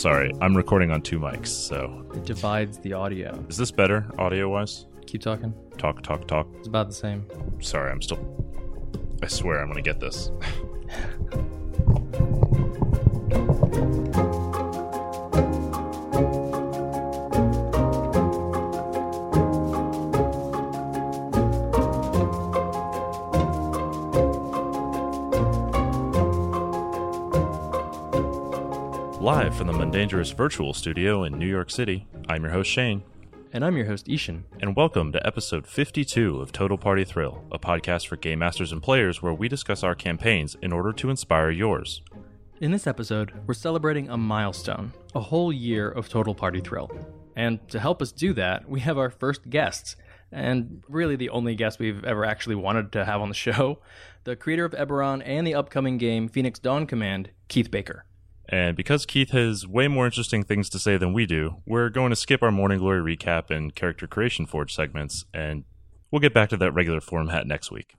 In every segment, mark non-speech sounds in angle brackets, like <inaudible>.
Sorry, I'm recording on two mics, so. It divides the audio. Is this better audio wise? Keep talking. Talk, talk, talk. It's about the same. Sorry, I'm still. I swear I'm gonna get this. <laughs> Live from the Mundangerous Virtual Studio in New York City, I'm your host Shane, And I'm your host, I-Hsien. and welcome to episode 52 of Total Party Thrill, a podcast for game masters and players where we discuss our campaigns in order to inspire yours. In this episode, we're celebrating a milestone a whole year of Total Party Thrill. And to help us do that, we have our first guests, and really the only guest we've ever actually wanted to have on the <laughs> show the creator of Eberron and the upcoming game Phoenix Dawn Command, Keith Baker. And because Keith has way more interesting things to say than we do, we're going to skip our Morning Glory recap and Character Creation Forge segments, and we'll get back to that regular format next week.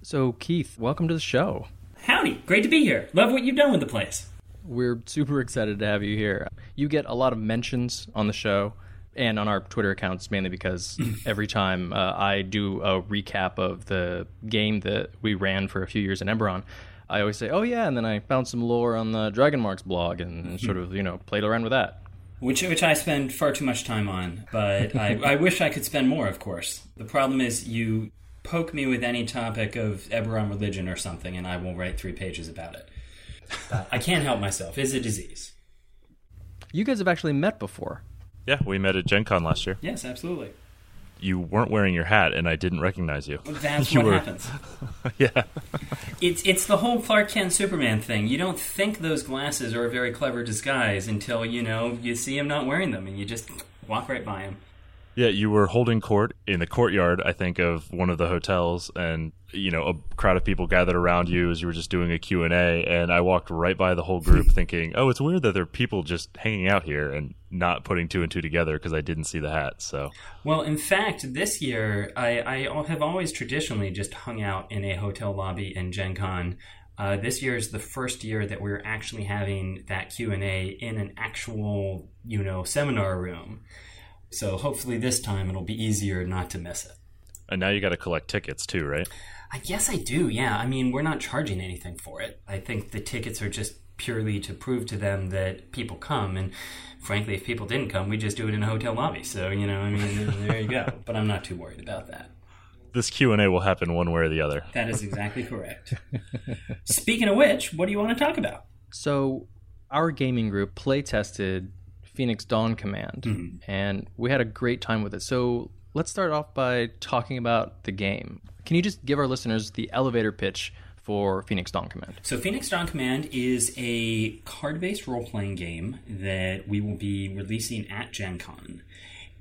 So, Keith, welcome to the show. Howdy, great to be here. Love what you've done with the place. We're super excited to have you here. You get a lot of mentions on the show and on our Twitter accounts, mainly because <clears throat> every time uh, I do a recap of the game that we ran for a few years in Eberron, I always say, "Oh yeah," and then I found some lore on the Dragon Marks blog and hmm. sort of you know played around with that. Which, which I spend far too much time on, but I, <laughs> I wish I could spend more, of course. The problem is you poke me with any topic of Eberron religion or something, and I will write three pages about it. But I can't help myself. It's a disease. You guys have actually met before. Yeah, we met at Gen Con last year. Yes, absolutely. You weren't wearing your hat, and I didn't recognize you. That's <laughs> You what were- happens. <laughs> yeah. It's it's the whole Clark Kent Superman thing. You don't think those glasses are a very clever disguise until you know you see him not wearing them, and you just walk right by him. Yeah, you were holding court in the courtyard, I think, of one of the hotels, and you know, a crowd of people gathered around you as you were just doing a Q&A, and I walked right by the whole group <laughs> thinking, "Oh, it's weird that there are people just hanging out here and not putting two and two together because I didn't see the hat." So, Well, in fact, this year I, I have always traditionally just hung out in a hotel lobby in Gen Con. Uh, this year is the first year that we're actually having that Q and A in an actual, you know, seminar room. So hopefully this time it'll be easier not to miss it. and now you got to collect tickets too, right? I guess I do. Yeah, I mean we're not charging anything for it. I think the tickets are just purely to prove to them that people come and. Frankly, if people didn't come, we just do it in a hotel lobby. So you know, I mean, <laughs> there you go. But I'm not too worried about that. This Q&A will happen one way or the other. That is exactly <laughs> correct. Speaking of which, what do you want to talk about? So, our gaming group play tested Phoenix Dawn Command, mm-hmm. and we had a great time with it. So, let's start off by talking about the game. Can you just give our listeners the elevator pitch for Phoenix Dawn Command? So, Phoenix Dawn Command is a card based role playing game that we will be releasing at Gen Con.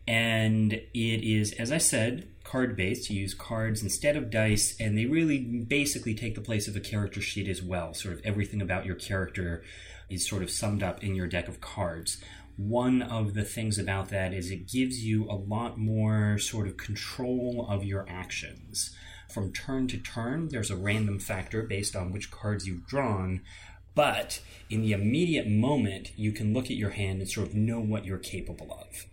And it is, as I said, card based. You use cards instead of dice, and they really basically take the place of a character sheet as well. Sort of everything about your character is sort of summed up in your deck of cards. One of the things about that is it gives you a lot more sort of control of your actions. From turn to turn, there's a random factor based on which cards you've drawn, but in the immediate moment, you can look at your hand and sort of know what you're capable of.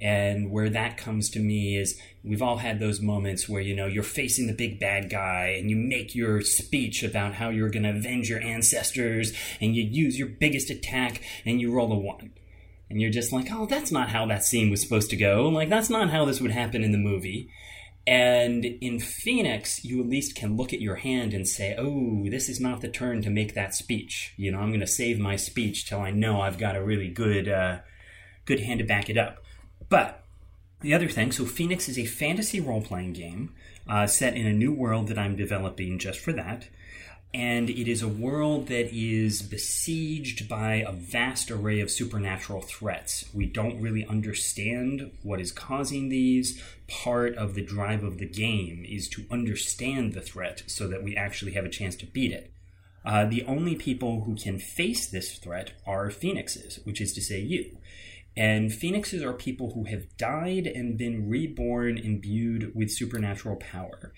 And where that comes to me is we've all had those moments where, you know, you're facing the big bad guy and you make your speech about how you're going to avenge your ancestors and you use your biggest attack and you roll a one. And you're just like, oh, that's not how that scene was supposed to go. Like, that's not how this would happen in the movie. And in Phoenix, you at least can look at your hand and say, oh, this is not the turn to make that speech. You know, I'm going to save my speech till I know I've got a really good, uh, good hand to back it up. But the other thing, so Phoenix is a fantasy role playing game uh, set in a new world that I'm developing just for that. And it is a world that is besieged by a vast array of supernatural threats. We don't really understand what is causing these. Part of the drive of the game is to understand the threat so that we actually have a chance to beat it. Uh, the only people who can face this threat are phoenixes, which is to say, you. And phoenixes are people who have died and been reborn imbued with supernatural power.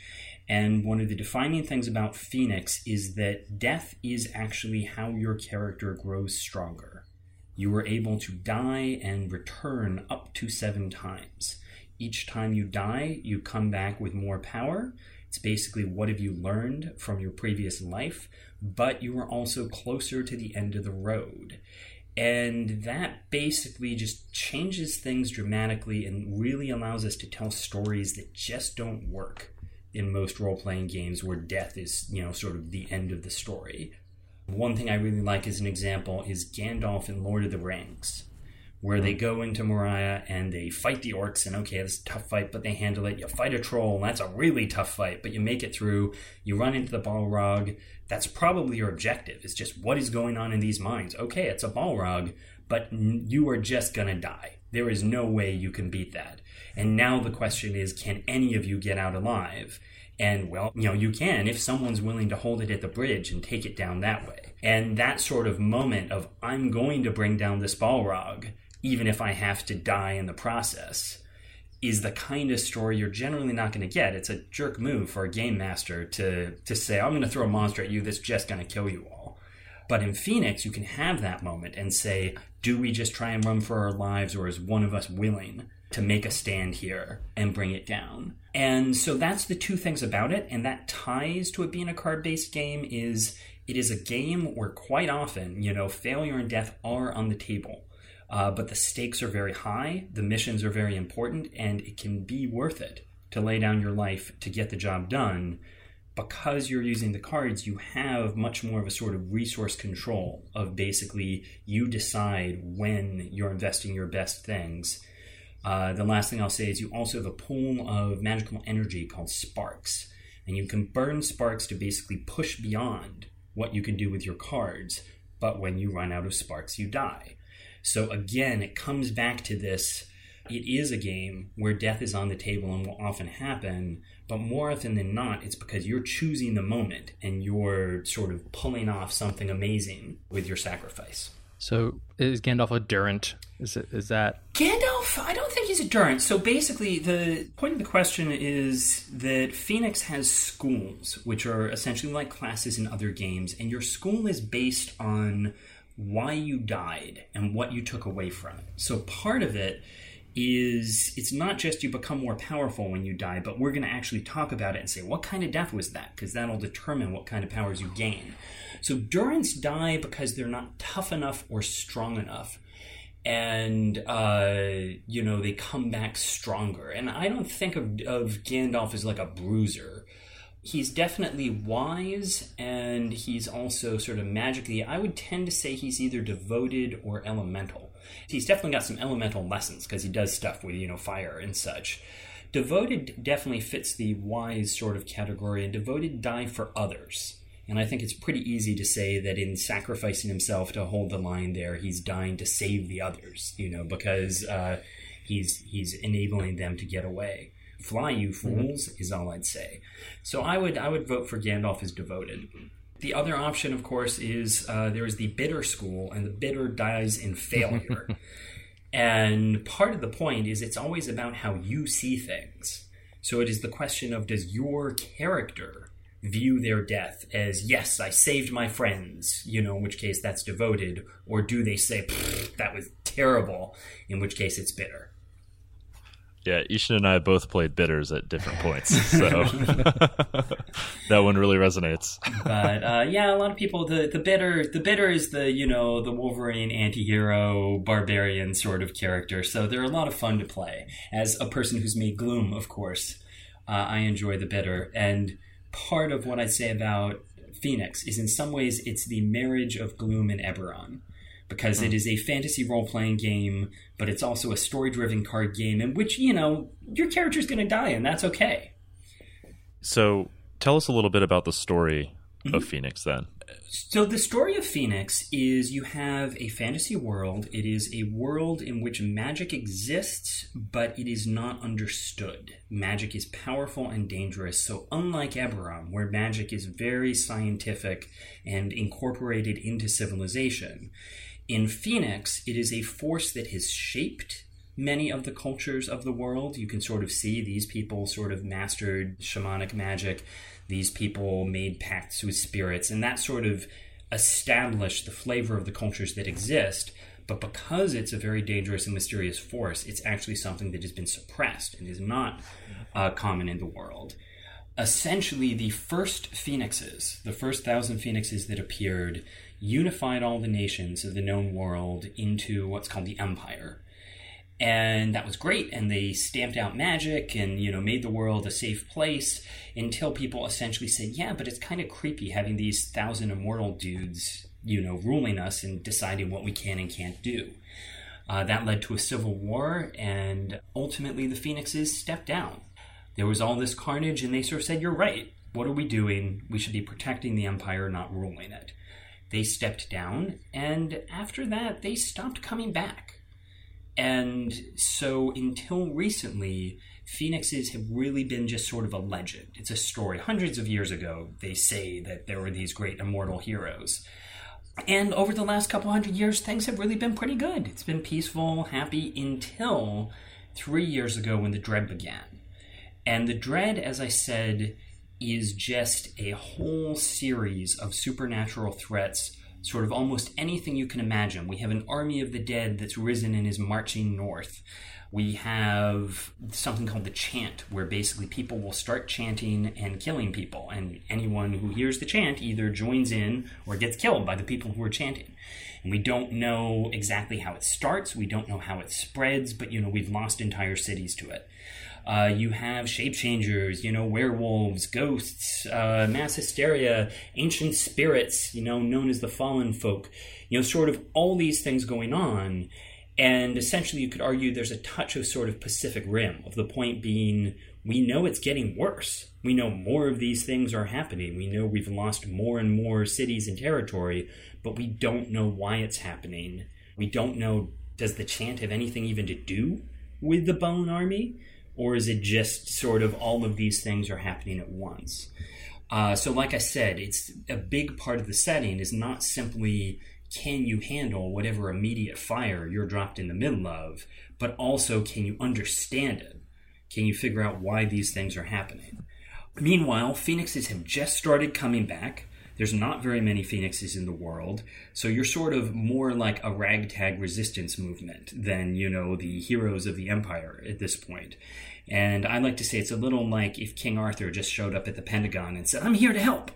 And one of the defining things about Phoenix is that death is actually how your character grows stronger. you were able to die and return up to seven times. Each time you die, you come back with more power. It's basically what have you learned from your previous life, but you are also closer to the end of the road. And that basically just changes things dramatically and really allows us to tell stories that just don't work in most role playing games where death is, you know, sort of the end of the story. One thing I really like as an example is Gandalf in Lord of the Rings, where they go into Moria and they fight the orcs, and okay, it's a tough fight, but they handle it. You fight a troll, and that's a really tough fight, but you make it through. You run into the Balrog. That's probably your objective. It's just what is going on in these minds. Okay, it's a Balrog, but you are just gonna die. There is no way you can beat that. And now the question is, can any of you get out alive? And well, you know, you can if someone's willing to hold it at the bridge and take it down that way. And that sort of moment of, I'm going to bring down this Balrog, even if I have to die in the process, is the kind of story you're generally not going to get. It's a jerk move for a game master to, to say, I'm going to throw a monster at you that's just going to kill you all. But in Phoenix, you can have that moment and say, do we just try and run for our lives, or is one of us willing to make a stand here and bring it down. And so that's the two things about it, and that ties to it being a card-based game is it is a game where quite often, you know, failure and death are on the table. Uh, but the stakes are very high, the missions are very important, and it can be worth it to lay down your life to get the job done. Because you're using the cards, you have much more of a sort of resource control of basically you decide when you're investing your best things uh, the last thing I'll say is you also have a pool of magical energy called sparks. And you can burn sparks to basically push beyond what you can do with your cards. But when you run out of sparks, you die. So again, it comes back to this it is a game where death is on the table and will often happen, but more often than not, it's because you're choosing the moment and you're sort of pulling off something amazing with your sacrifice. So is Gandalf a Durant? Is it is that Gandalf? I don't think he's a Durant. So basically, the point of the question is that Phoenix has schools, which are essentially like classes in other games, and your school is based on why you died and what you took away from it. So part of it is it's not just you become more powerful when you die, but we're going to actually talk about it and say what kind of death was that, because that'll determine what kind of powers you gain. So Durants die because they're not tough enough or strong enough. And, uh, you know, they come back stronger. And I don't think of, of Gandalf as like a bruiser. He's definitely wise and he's also sort of magically, I would tend to say he's either devoted or elemental. He's definitely got some elemental lessons because he does stuff with, you know, fire and such. Devoted definitely fits the wise sort of category, and devoted die for others. And I think it's pretty easy to say that in sacrificing himself to hold the line there, he's dying to save the others, you know, because uh, he's he's enabling them to get away. Fly, you mm-hmm. fools, mm-hmm. is all I'd say. So I would I would vote for Gandalf as devoted. The other option, of course, is uh, there is the bitter school, and the bitter dies in failure. <laughs> and part of the point is it's always about how you see things. So it is the question of does your character view their death as, yes, I saved my friends, you know, in which case that's devoted, or do they say, that was terrible, in which case it's bitter? Yeah, I-Hsien and I both played bitters at different points, <laughs> so <laughs> that one really resonates. but uh, yeah, a lot of people the the bitter the bitter is the you know the Wolverine anti-hero barbarian sort of character, so they're a lot of fun to play. As a person who's made Gloom, of course, uh, I enjoy the bitter and part of what I say about Phoenix is in some ways it's the marriage of Gloom and Eberron. Because mm. it hmm. a fantasy role playing game, but it's also a story driven card game in which, you know, your character's going to die, and that's okay. So tell us a little bit about the story mm-hmm. of Phoenix then. So, the story of Phoenix is you have a fantasy world. It is a world in which magic exists, but it is not understood. Magic is powerful and dangerous. So, unlike Eberron, where magic is very scientific and incorporated into civilization, in Phoenix, it is a force that has shaped many of the cultures of the world. You can sort of see these people sort of mastered shamanic magic these people made pacts with spirits, and that sort of established the flavor of the cultures that exist. But because it's a very dangerous and mysterious force, it's actually something that has been suppressed and is not uh, common in the world. Essentially, the first phoenixes, the first thousand phoenixes that appeared, unified all the nations of the known world into what's called the Empire and that was great. And they stamped out magic and you know made the world a safe place until people essentially said yeah but it's kind of creepy having these thousand immortal dudes you know ruling us and deciding what we can and can't do. Uh, that led to a civil war and ultimately the phoenixes stepped down. There was all this carnage and they sort of said you're right. What are we doing? We should be protecting the empire not ruling it. They stepped down and after that they stopped coming back and so until recently, phoenixes have really been just sort of a legend. It's a story. Hundreds of years ago, they say that there were these great immortal heroes. And over the last couple hundred years, things have really been pretty good. It's been peaceful, happy until three years ago when the Dread began. And the Dread, as I said, is just a whole series of supernatural threats sort of almost anything you can imagine. We have an army of the dead that's risen and is marching north. We have something called the chant, where basically people will start chanting and killing people, and anyone who hears the chant either joins in or gets killed by the people who are chanting. And we don't know exactly how it starts, we don't know how it spreads, but you know, we've lost entire cities to it. Uh, you have shape changers, you know, werewolves, ghosts, uh, mass hysteria, ancient spirits, you know, known as the fallen folk. You know, sort of all these things going on. And essentially, you could argue there's a touch of sort of Pacific Rim, of the point being, we know it's getting worse. We know more of these things are happening. We know we've lost more and more cities and territory, but we don't know why it's happening. We don't know does the chant have anything even to do with the Bone Army? Or is it just sort of all of these things are happening at once? Uh, so, like I said, it's a big part of the setting is not simply can you handle whatever immediate fire you're dropped in the middle of, but also can you understand it? Can you figure out why these things are happening? Meanwhile, phoenixes have just started coming back. There's not very many phoenixes in the world, so you're sort of more like a ragtag resistance movement than, you know, the heroes of the empire at this point. And I like to say it's a little like if King Arthur just showed up at the Pentagon and said, I'm here to help.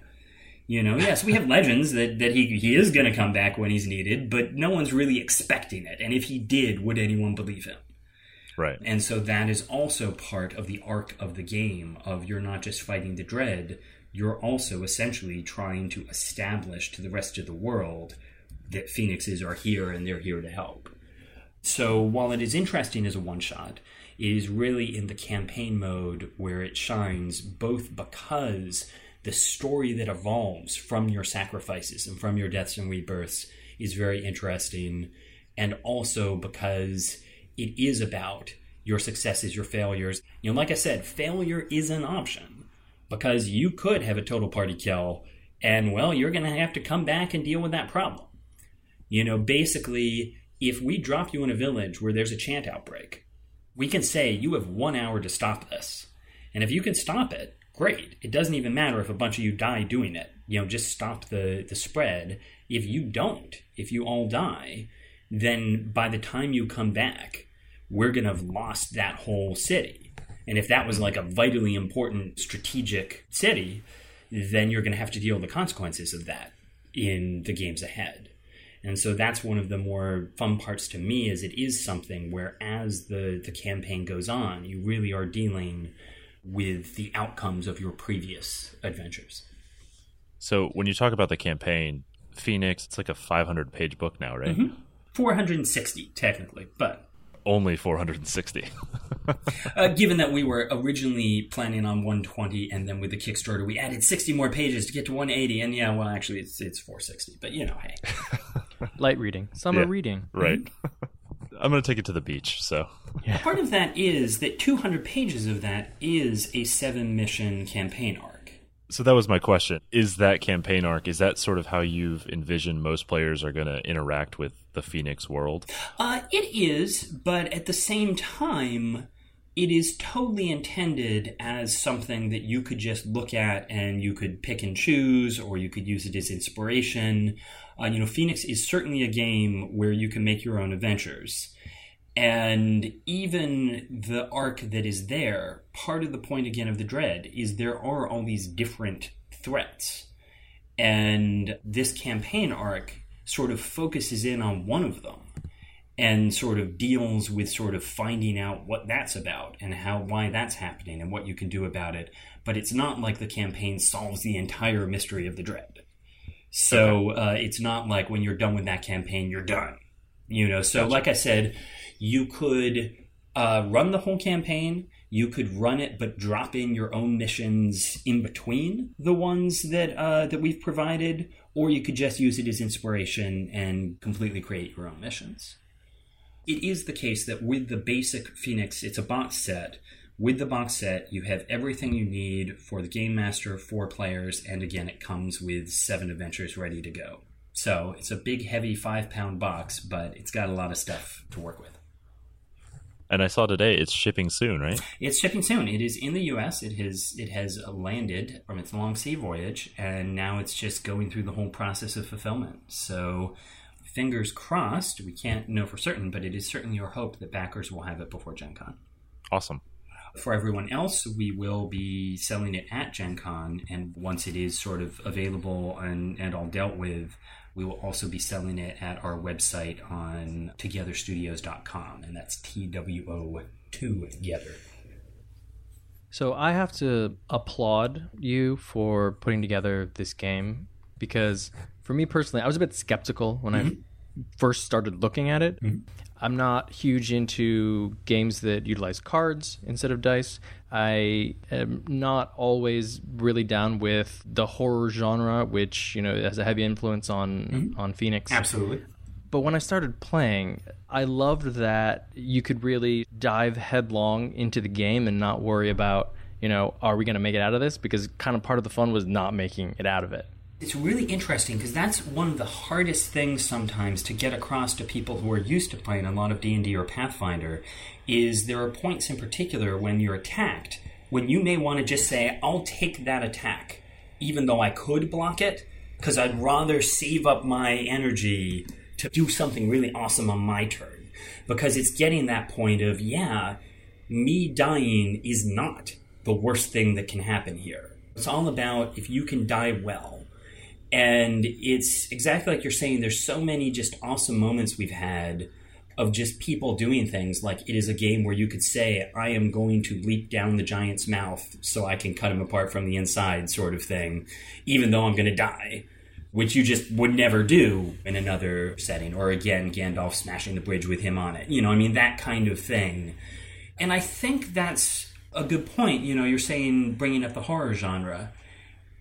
You know, yes, we have <laughs> legends that, that he, he is going to come back when he's needed, but no one's really expecting it. And if he did, would anyone believe him? Right. And so that is also part of the arc of the game of you're not just fighting the dread, you're also essentially trying to establish to the rest of the world that phoenixes are here and they're here to help. So while it is interesting as a one shot, it is really in the campaign mode where it shines, both because the story that evolves from your sacrifices and from your deaths and rebirths is very interesting, and also because it is about your successes, your failures. You know, like I said, failure is an option because you could have a total party kill and well you're going to have to come back and deal with that problem. You know basically if we drop you in a village where there's a chant outbreak we can say you have one hour to stop this. And if you can stop it great. It doesn't even matter if a bunch of you die doing it. You know just stop the the spread. If you don't if you all die then by the time you come back we're going to have lost that whole city and if that was like a vitally important strategic city, then you're going to have to deal with the consequences of that in the games ahead. And so that's one of the more fun parts to me is it is something where as the, the campaign goes on, you really are dealing with the outcomes of your previous adventures. So when you talk about the campaign, Phoenix, it's like a 500 page book now, right? Mm-hmm. 460 technically, but only 460. <laughs> uh, given that we were originally planning on 120, and then with the Kickstarter we added 60 more pages to get to 180, and yeah, well, actually it's it's 460, but you know, hey, <laughs> light reading, summer yeah, reading, right? <laughs> I'm going to take it to the beach. So yeah. part of that is that 200 pages of that is a seven mission campaign arc. So that was my question. Is that campaign arc, is that sort of how you've envisioned most players are going to interact with the Phoenix world? Uh, it is, but at the same time, it is totally intended as something that you could just look at and you could pick and choose, or you could use it as inspiration. Uh, you know, Phoenix is certainly a game where you can make your own adventures. And even the arc that is there, part of the point again of the dread is there are all these different threats. And this campaign arc sort of focuses in on one of them and sort of deals with sort of finding out what that's about and how why that's happening and what you can do about it. But it's not like the campaign solves the entire mystery of the dread. So uh, it's not like when you're done with that campaign you're done you know? So like i said you could uh, run the whole campaign you could run it but drop in your own missions in between the ones that uh, that we've provided or you could just use it as inspiration and completely create your own missions it is the case that with the basic Phoenix, it's a box set. With the box set, you have everything you need for the Game Master, four players, and again, it comes with seven adventures ready to go. So it's a big, heavy five pound box, but it's got a lot of stuff to work with. And I saw today it's shipping soon, right? It's shipping soon. It is in the U.S. It has it has landed from its long sea voyage, and now it's just going through the whole process of fulfillment. So fingers crossed. We can't know for certain, but it is certainly our hope that backers will have it before Gen Con. Awesome. For everyone else, we will be selling it at Gen Con, and once it is sort of available and, and all dealt with, we will also be selling it at our website on twogetherstudios.com, and that's T W O 2 together. So I have to applaud you for putting together this game because for me personally, I was a bit skeptical when mm-hmm. I first started looking at it. Mm-hmm. I'm not huge into games that utilize cards instead of dice. I am not always really down with the horror genre, which you know has a heavy influence on mm-hmm. on Phoenix. Absolutely. But when I started playing, I loved that you could really dive headlong into the game and not worry about, you know, are we going to make it out of this? Because kind of part of the fun was not making it out of it it's really interesting because that's one of the hardest things sometimes to get across to people who are used to playing a lot of D&D or Pathfinder is there are points in particular when you're attacked when you may want to just say I'll take that attack even though I could block it because I'd rather save up my energy to do something really awesome on my turn. Because it's getting that point of yeah me dying is not the worst thing that can happen here. It's all about if you can die well and it's exactly like you're saying, there's so many just awesome moments we've had of just people doing things like it is a game where you could say, I am going to leap down the giant's mouth so I can cut him apart from the inside, sort of thing, even though I'm going to die. Which you just would never do in another setting. Or again, Gandalf smashing the bridge with him on it. You know, I mean, that kind of thing. And I think that's a good point. You know, you're saying bringing up the horror genre.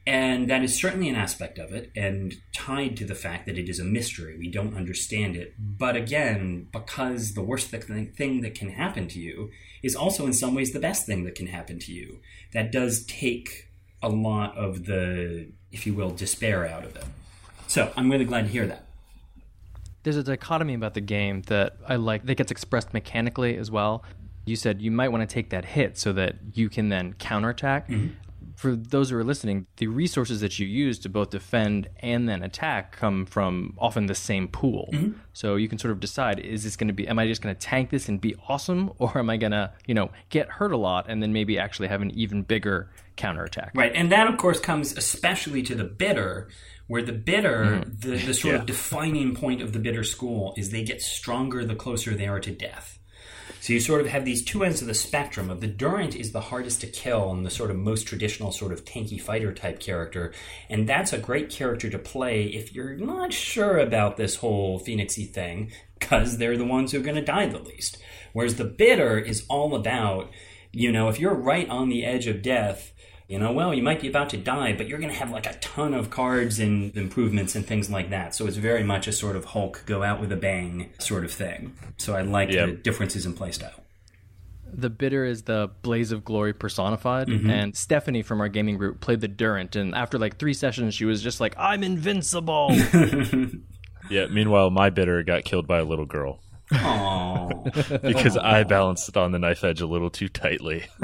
And that is certainly an aspect of it, and tied to the fact that it is a mystery. We don't understand it. But again, because the worst thing that can happen to you is also in some ways the best thing that can happen to you, that does take a lot of the, if you will, despair out of it. So I'm really glad to hear that. There's a dichotomy about the game that I like that gets expressed mechanically as well. You said you might want to take that hit so that you can then counterattack. Mm-hmm for those who are listening, the resources that you use to both defend and then attack come from often the same pool. Mm-hmm. So you can sort of decide: is this going to be? Am I just going to tank this and be awesome, <laughs> or am I going to, you know, get hurt a lot and then maybe actually have an even bigger counterattack? Right, and that of course comes especially to the bitter, where the bitter, mm-hmm. the, the sort yeah. of defining point of the bitter school is they get stronger the closer they are to death. So you sort of have these two ends of the spectrum of the Durant is the hardest to kill and the sort of most traditional sort of tanky fighter type character. And that's a great character to play if you're not sure about this whole Phoenixy thing, because they're the ones who are going to die the least. Whereas the bitter is all about, you know, if you're right on the edge of death, you know, well, you might be about to die, but you're going to have like a ton of cards and improvements and things like that. So it's very much a sort of Hulk go out with a bang sort of thing. So I like yep. the differences in playstyle. The bitter is the blaze of glory personified, mm-hmm. and Stephanie from our gaming group played the Durant, and after like three sessions, she was just like, "I'm invincible." <laughs> yeah. Meanwhile, my bitter got killed by a little girl. Aww. <laughs> because I balanced it on the knife edge a little too tightly. <laughs>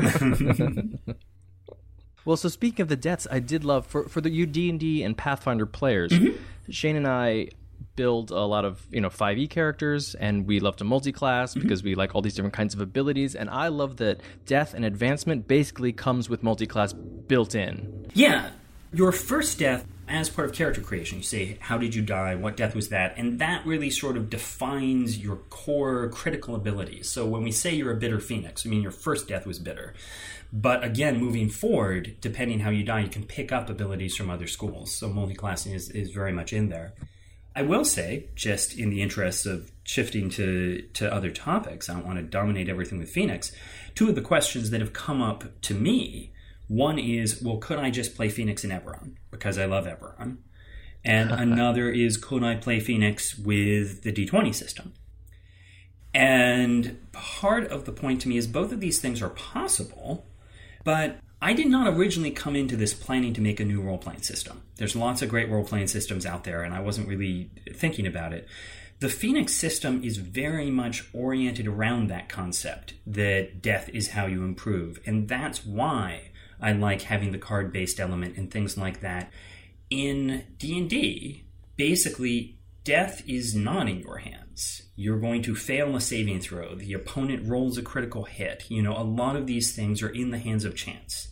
Well, so speaking of the deaths, I did love for for the you D and D and Pathfinder players. Mm-hmm. Shane and I build a lot of you know 5e characters and we love to multi-class mm-hmm. because we like all these different kinds of abilities and i love that death and advancement basically comes with multi-class built in Yeah, your first death as part of character creation. You say, How did you die? What death was that? And that really sort of defines your core critical abilities. So when we say you're a bitter phoenix, I mean your first death was bitter. But again, moving forward, depending how you die, you can pick up abilities from other schools. So multi-classing is, is very much in there. I will say, just in the interest of shifting to, to other topics, I don't want to dominate everything with Phoenix. Two of the questions that have come up to me one is, well, could I just play Phoenix in Eberron? Because I love Eberron. And <laughs> another is, could I play Phoenix with the D20 system? And part of the point to me is both of these things are possible, but I did not originally come into this planning to make a new role playing system. There's lots of great role playing systems out there, and I wasn't really thinking about it. The Phoenix system is very much oriented around that concept that death is how you improve, and that's why I like having the card based element and things like that. In D&D, basically death is not in your hands. You're going to fail a saving throw. The opponent rolls a critical hit. You know, a lot of these things are in the hands of chance.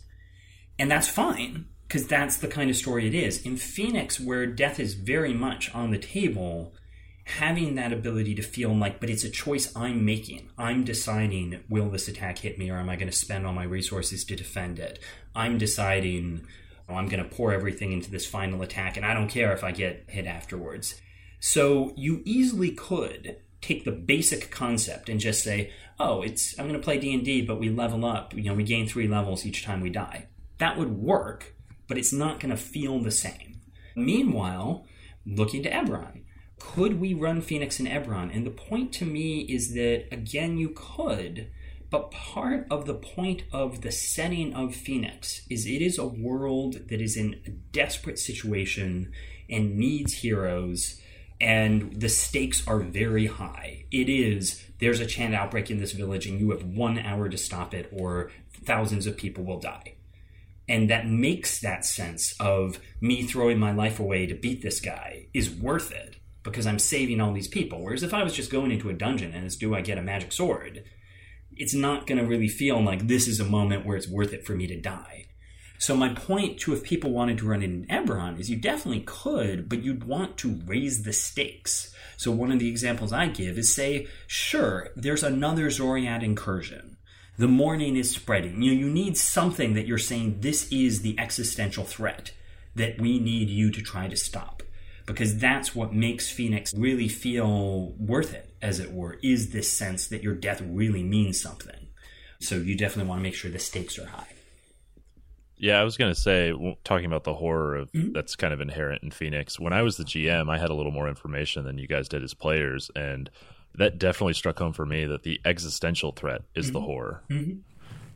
And that's fine, because that's the kind of story it is. In Phoenix, where death is very much on the table, having that ability to feel like, but it's a choice I'm making. I'm deciding, will this attack hit me, or am I going to spend all my resources to defend it? I'm deciding, oh, I'm going to pour everything into this final attack, and I don't care if I get hit afterwards. So you easily could take the basic concept and just say, "Oh, it's I'm going to play D&D, but we level up, you know, we gain 3 levels each time we die." That would work, but it's not going to feel the same. Meanwhile, looking to Eberron, could we run Phoenix in Eberron? And the point to me is that again you could, but part of the point of the setting of Phoenix is it is a world that is in a desperate situation and needs heroes and the stakes are very high. It is there's a chant outbreak in this village and you have one hour to stop it, or thousands of people will die. And that makes that sense of me throwing my life away to beat this guy is worth it because I'm saving all these people. Whereas if I was just going into a dungeon and it's do I get a magic sword, it's not going to really feel like this is a moment where it's worth it for me to die. So my point to if people wanted to run in Eberron is you definitely could, but you'd want to raise the stakes. So one of the examples I give is say, sure, there's another Xoriat incursion. The Mourning is spreading. You know, you need something that you're saying this is the existential threat that we need you to try to stop. Because that's what makes Phoenix really feel worth it, as it were, is this sense that your death really means something. So you definitely want to make sure the stakes are high. Yeah, I was going to say, talking about the horror of mm-hmm. that's kind of inherent in Phoenix. When I was the GM, I had a little more information than you guys did as players, and that definitely struck home for me that the existential threat is the mm-hmm. horror. Mm-hmm.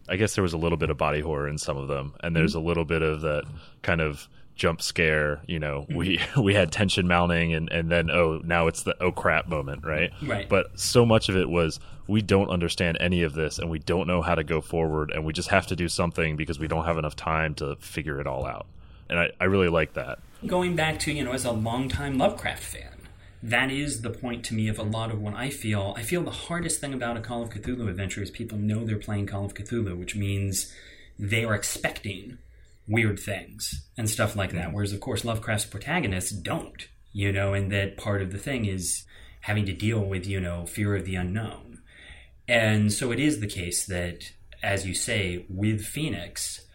I guess there was a little bit of body horror in some of them, and there's a little bit of that kind of jump scare. You know, mm-hmm. we <laughs> we had tension mounting, and and then oh, now it's the oh crap moment, right? Right. But so much of it was we don't understand any of this, and we don't know how to go forward, and we just have to do something because we don't have enough time to figure it all out. And I, I really like that. going back to you know as a longtime Lovecraft fan, that is the point to me of a lot of what I feel. I feel the hardest thing about a Call of Cthulhu adventure is people know they're playing Call of Cthulhu, which means they are expecting weird things and stuff like that. Mm-hmm. Whereas of course Lovecraft's protagonists don't, you know, and that part of the thing is having to deal with you know fear of the unknown. And so it is the case that, as you say, with Phoenix,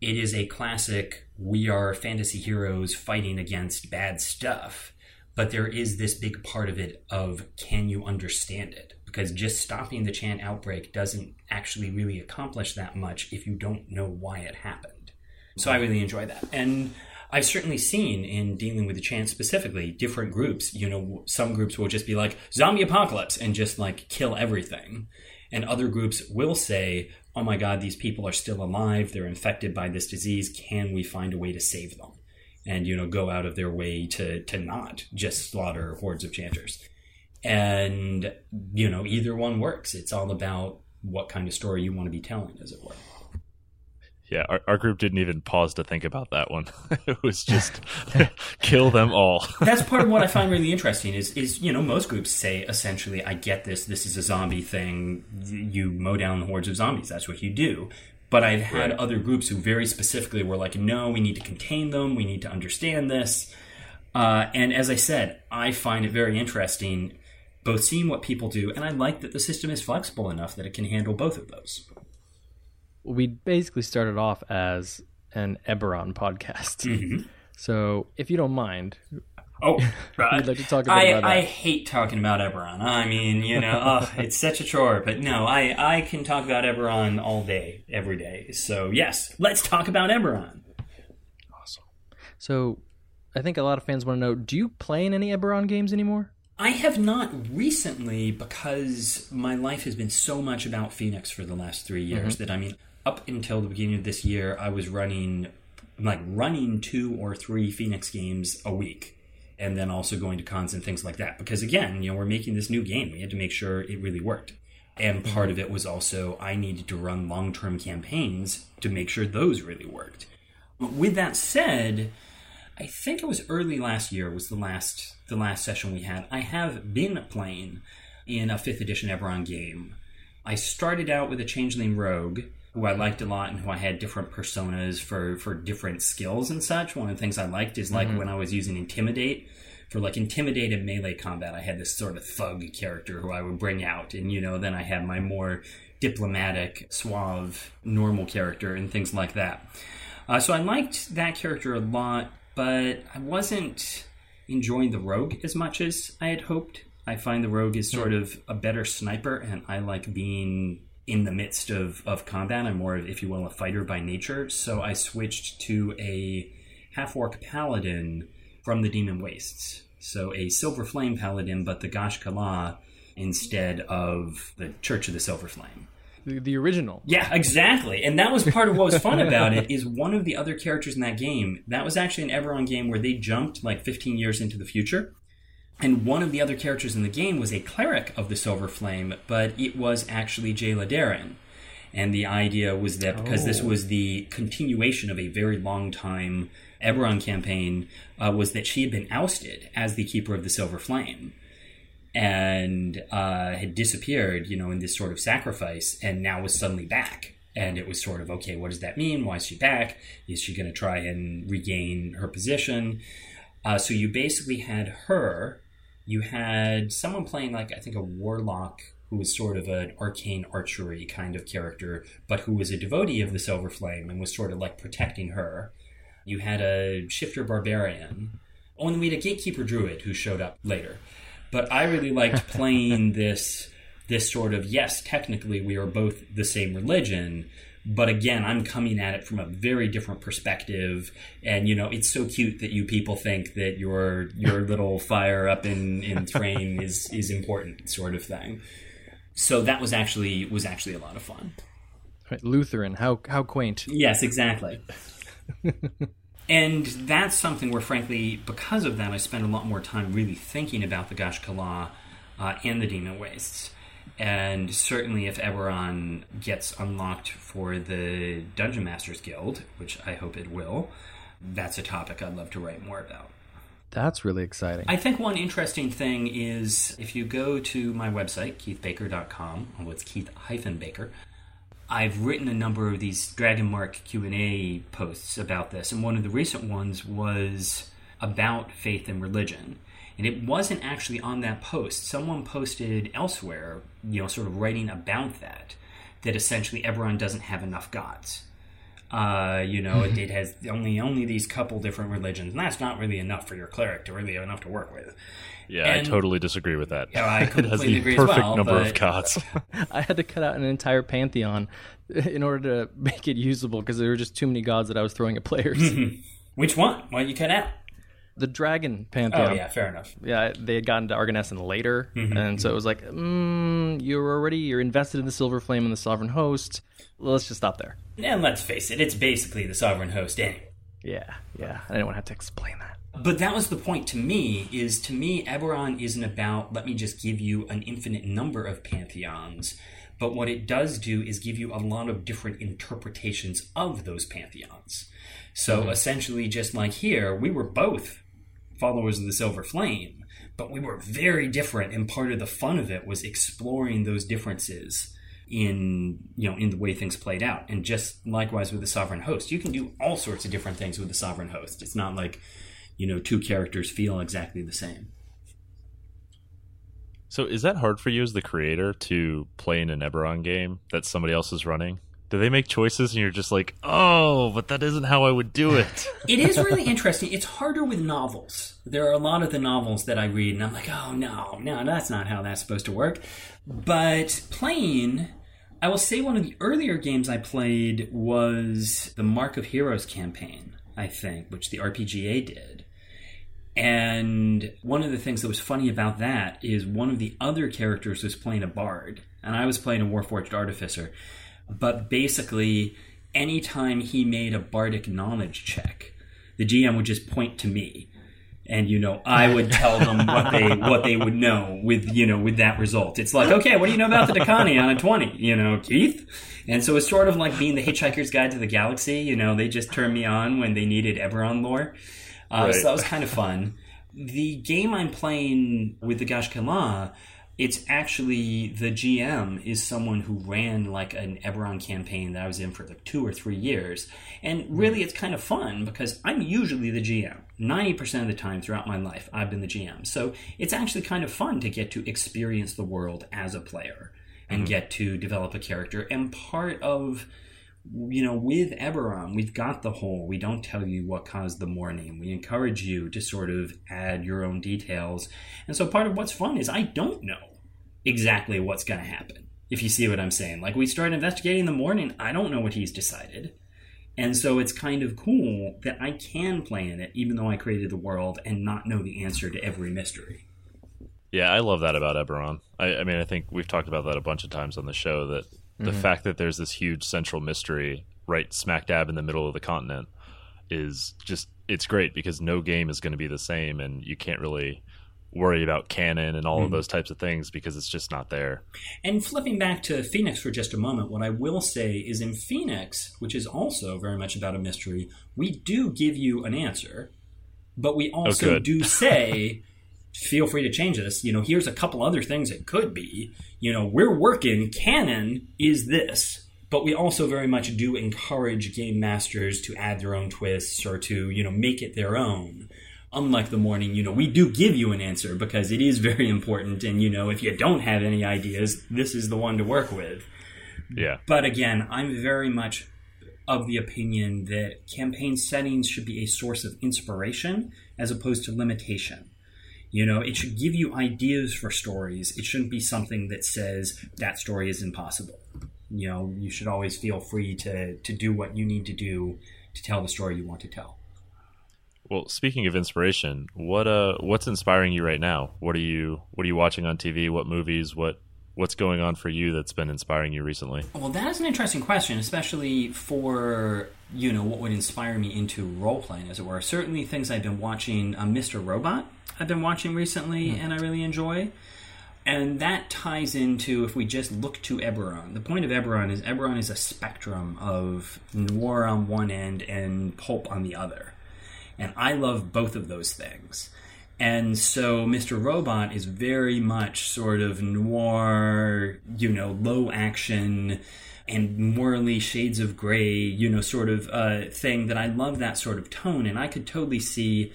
it is a classic we are fantasy heroes fighting against bad stuff but there is this big part of it of can you understand it because just stopping the chant outbreak doesn't actually really accomplish that much if you don't know why it happened so i really enjoy that. And i've certainly seen in dealing with the chant specifically different groups you know some groups will just be like zombie apocalypse and just like kill everything. And other groups will say oh my god these people are still alive. They're infected by this disease. Can we find a way to save them? And you know go out of their way to to not just slaughter hordes of chanters. And, you know, either one works. It's all about what kind of story you want to be telling, as it were. Yeah, our, our group didn't even pause to think about that one. <laughs> it was just <laughs> kill them all. <laughs> That's part of what I find really interesting is is you know most groups say essentially I get this this is a zombie thing you mow down the hordes of zombies that's what you do. But I've had Right. other groups who very specifically were like no we need to contain them we need to understand this. Uh, and as I said, I find it very interesting both seeing what people do and I like that the system is flexible enough that it can handle both of those. We basically started off as an Eberron podcast. <laughs> Mm-hmm. So, if you don't mind, Oh, <laughs> <laughs> we'd like to talk I, about I hate talking about Eberron. I mean, you know, ugh, it's such a chore. But no, I, I can talk about Eberron all day, every day. So yes, let's talk about Eberron. Awesome. So, I think a lot of fans want to know: Do you play in any Eberron games anymore? I have not recently because my life has been so much about Phoenix for the last three years that I mean, up until the beginning of this year, I was running like running two or three Phoenix games a week. And then also going to cons and things like that. Because again, you know, we're making this new game. We had to make sure it really worked. And part of it was also I needed to run long term campaigns to make sure those really worked. With that said, I think it was early last year was the last the last session we had. I have been playing in a fifth edition Eberron game. I started out with a changeling rogue who I liked a lot and who I had different personas for for different skills and such. One of the things I liked is like when I was using intimidate for like intimidated melee combat, I had this sort of thug character who I would bring out, and you know, then I had my more diplomatic, suave, normal character and things like that. Uh, so I liked that character a lot, but I wasn't enjoying the rogue as much as I had hoped. I find the rogue is sort of a better sniper, and I like being in the midst of, of combat. I'm more, of, if you will, a fighter by nature. So I switched to a half orc paladin from the Demon Wastes. So a Silver Flame paladin, but the Ghaash'kala instead of the Church of the Silver Flame. The, the original. Yeah, exactly. And that was part of what was fun about it is one of the other characters in that game. That was actually an Eberron game where they jumped like 15 years into the future. And one of the other characters in the game was a cleric of the Silver Flame, but it was actually Jaela Daran. And the idea was that because this Oh. was the continuation of a very long time Eberron campaign, uh, was that she had been ousted as the Keeper of the Silver Flame and uh, had disappeared, you know, in this sort of sacrifice, and now was suddenly back. And it was sort of okay. What does that mean? Why is she back? Is she going to try and regain her position? Uh, so you basically had her. You had someone playing like I think a warlock who was sort of an arcane archery kind of character, but who was a devotee of the Silver Flame and was sort of like protecting her. You had a shifter barbarian. Oh, and we had a gatekeeper druid who showed up later. But I really liked <laughs> playing this this sort of yes, technically we are both the same religion, but again, I'm coming at it from a very different perspective. And you know, it's so cute that you people think that your your little fire up in in <laughs> Thrane is is important, sort of thing. So that was actually was actually a lot of fun. Right, Lutheran. How how quaint. Yes, exactly. <laughs> and that's something where, frankly, because of that, I spend a lot more time really thinking about the Ghaash'kala uh, and the Demon Wastes. And certainly, if Eberron gets unlocked for the Dungeon Masters Guild, which I hope it will, that's a topic I'd love to write more about. That's really exciting. I think one interesting thing is if you go to my website, keithbaker.com, well, it's keith-baker, I've written a number of these Dragon Mark Q&A posts about this, and one of the recent ones was about faith and religion. And it wasn't actually on that post. Someone posted elsewhere, you know, sort of writing about that, that essentially Eberron doesn't have enough gods. Uh, you know, it, it has only only these couple different religions, and that's not really enough for your cleric to really have enough to work with. Yeah, And- I totally disagree with that. Yeah, I <laughs> it has completely the agree as perfect well, number but- of gods. <laughs> I had to cut out an entire pantheon <laughs> in order to make it usable because there were just too many gods that I was throwing at players. Which one? What you cut out? The dragon pantheon. Oh yeah, fair enough. yeah, they had gotten to Argonnessen later, and so it was like, mm, you're already you're invested in the Silver Flame and the Sovereign Host. Let's just stop there. And let's face it, it's basically the sovereign host anyway. Yeah, yeah. I didn't want to have to explain that. But that was the point to me, is to me, Eberron isn't about, let me just give you an infinite number of pantheons. But what it does do is give you a lot of different interpretations of those pantheons. So mm-hmm. essentially, just like here, we were both followers of the Silver Flame, but we were very different. And part of the fun of it was exploring those differences in you know in the way things played out. And just likewise with the Sovereign Host, you can do all sorts of different things with the Sovereign Host. It's not like you know two characters feel exactly the same. So is that hard for you as the creator to play in an Eberron game that somebody else is running? Do they make choices and you're just like, oh, but that isn't how I would do it? <laughs> it is really interesting. It's harder with novels. There are a lot of the novels that I read and I'm like, oh, no, no, that's not how that's supposed to work. But playing, I will say one of the earlier games I played was the Mark of Heroes campaign, I think, which the RPGA did. And one of the things that was funny about that is one of the other characters was playing a bard, and I was playing a Warforged Artificer. But basically, anytime he made a bardic knowledge check, the GM would just point to me. And you know, I would tell them what they <laughs> what they would know with you know with that result. It's like, okay, what do you know about the Dhakaani on a twenty? You know, Keith. And so it's sort of like being the Hitchhiker's Guide to the Galaxy. You know, they just turned me on when they needed Eberron lore. Uh, right. So that was kind of fun. The game I'm playing with the Ghaash'kala, it's actually the GM is someone who ran like an Eberron campaign that I was in for like two or three years. And really, it's kind of fun because I'm usually the GM. 90% of the time throughout my life, I've been the GM. So it's actually kind of fun to get to experience the world as a player and mm-hmm. get to develop a character. And part of you know, with Eberron, we've got the whole. We don't tell you what caused the mourning. We encourage you to sort of add your own details. And so part of what's fun is I don't know exactly what's going to happen. If you see what I'm saying. Like we start investigating the mourning, I don't know what he's decided. And so it's kind of cool that I can play in it, even though I created the world and not know the answer to every mystery. Yeah, I love that about Eberron. I, I mean, I think we've talked about that a bunch of times on the show that the mm-hmm. fact that there's this huge central mystery right smack dab in the middle of the continent is just it's great because no game is going to be the same and you can't really worry about canon and all mm-hmm. of those types of things because it's just not there. And flipping back to Phoenix for just a moment, what I will say is in Phoenix, which is also very much about a mystery, we do give you an answer, but we oh, also oh, do say <laughs> feel free to change this. You know, here's a couple other things it could be. You know, we're working, canon is this, but we also very much do encourage game masters to add their own twists or to, you know, make it their own. Unlike the Mourning, you know, we do give you an answer because it is very important. And, you know, if you don't have any ideas, this is the one to work with. Yeah. But again, I'm very much of the opinion that campaign settings should be a source of inspiration as opposed to limitation you know, it should give you ideas for stories. It shouldn't be something that says that story is impossible. You know, you should always feel free to to do what you need to do to tell the story you want to tell. Well, speaking of inspiration, what uh what's inspiring you right now? What are you what are you watching on TV? What movies? What what's going on for you that's been inspiring you recently? Well, that is an interesting question, especially for you know what would inspire me into role playing, as it were. Certainly, things I've been watching. Uh, Mr. Robot, I've been watching recently, mm. and I really enjoy. And that ties into if we just look to Eberron. The point of Eberron is Eberron is a spectrum of noir on one end and pulp on the other. And I love both of those things. And so Mr. Robot is very much sort of noir, you know, low action and morally shades of gray, you know, sort of uh, thing that I love that sort of tone. And I could totally see,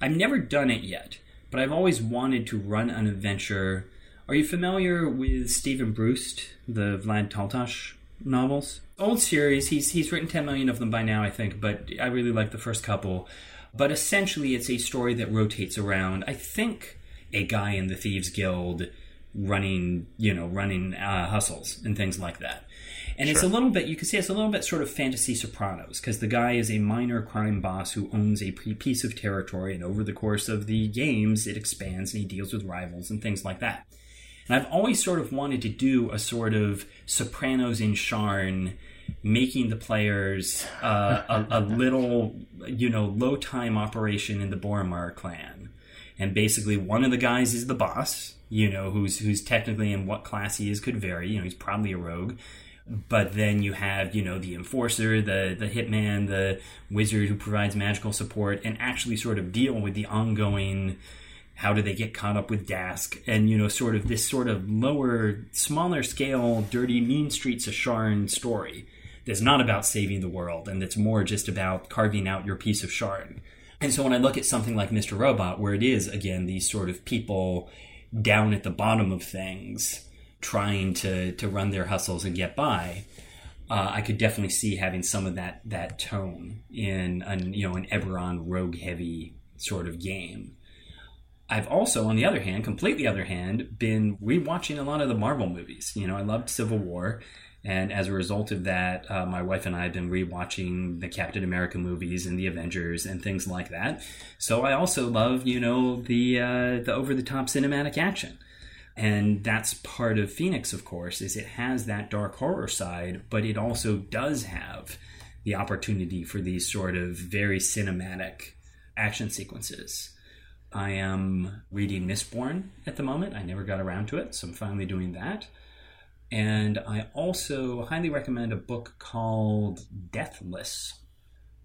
I've never done it yet, but I've always wanted to run an adventure. Are you familiar with Steven Brust, the Vlad Taltos novels? Old series. He's he's written ten million of them by now, I think, but I really like the first couple. But essentially, it's a story that rotates around, I think, a guy in the Thieves Guild running, you know, running uh, hustles and things like that. And sure. it's a little bit, you can see it's a little bit sort of fantasy Sopranos, because the guy is a minor crime boss who owns a piece of territory, and over the course of the games, it expands and he deals with rivals and things like that. And I've always sort of wanted to do a sort of Sopranos in Sharn making the players uh, a, a <laughs> little, you know, low time operation in the Boromar clan. And basically, one of the guys is the boss, you know, who's who's technically in what class he is could vary. You know, he's probably a rogue. But then you have, you know, the enforcer, the the hitman, the wizard who provides magical support, and actually sort of deal with the ongoing how do they get caught up with Daask? And, you know, sort of this sort of lower, smaller scale, dirty, mean streets of Sharn story that's not about saving the world and that's more just about carving out your piece of Sharn. And so when I look at something like Mr. Robot, where it is, again, these sort of people down at the bottom of things trying to, to run their hustles and get by, uh, I could definitely see having some of that, that tone in an, you know, an Eberron rogue heavy sort of game. I've also, on the other hand, completely other hand, been rewatching a lot of the Marvel movies. You know, I loved Civil War, and as a result of that, uh, my wife and I have been rewatching the Captain America movies and the Avengers and things like that. So I also love, you know, the uh, the over the top cinematic action. And that's part of Phoenix, of course, is it has that dark horror side, but it also does have the opportunity for these sort of very cinematic action sequences. I am reading Mistborn at the moment. I never got around to it, so I'm finally doing that. And I also highly recommend a book called Deathless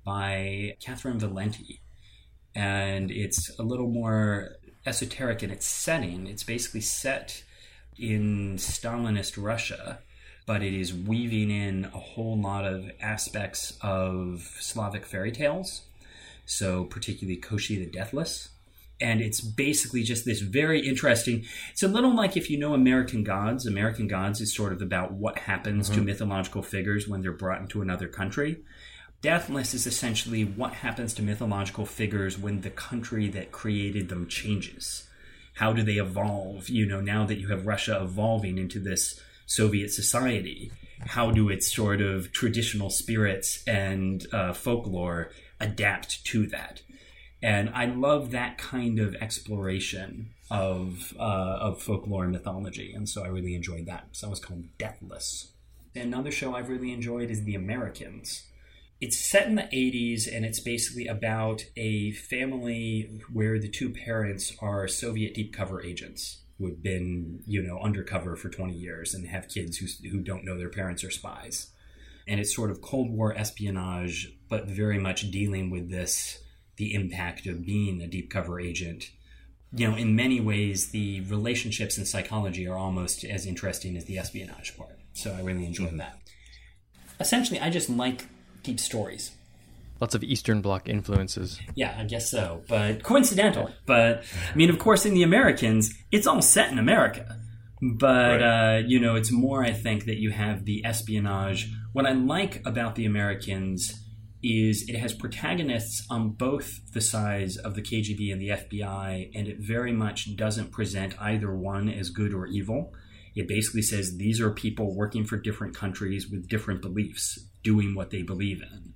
by Catherynne Valente. And it's a little more esoteric in its setting. It's basically set in Stalinist Russia, but it is weaving in a whole lot of aspects of Slavic fairy tales. So, particularly Koschei the Deathless and it's basically just this very interesting it's a little like if you know american gods american gods is sort of about what happens mm-hmm. to mythological figures when they're brought into another country deathless is essentially what happens to mythological figures when the country that created them changes how do they evolve you know now that you have russia evolving into this soviet society how do its sort of traditional spirits and uh, folklore adapt to that and I love that kind of exploration of uh, of folklore and mythology, and so I really enjoyed that. So it was called Deathless. Another show I've really enjoyed is The Americans. It's set in the 80s, and it's basically about a family where the two parents are Soviet deep cover agents who have been, you know, undercover for 20 years and have kids who, who don't know their parents are spies. And it's sort of Cold War espionage, but very much dealing with this the impact of being a deep cover agent. You know, in many ways, the relationships and psychology are almost as interesting as the espionage part. So I really enjoy mm-hmm. that. Essentially, I just like deep stories. Lots of Eastern Bloc influences. Yeah, I guess so, but coincidental. But I mean, of course, in the Americans, it's all set in America. But right. uh, you know, it's more. I think that you have the espionage. What I like about the Americans is it has protagonists on both the sides of the KGB and the FBI, and it very much doesn't present either one as good or evil. It basically says these are people working for different countries with different beliefs, doing what they believe in.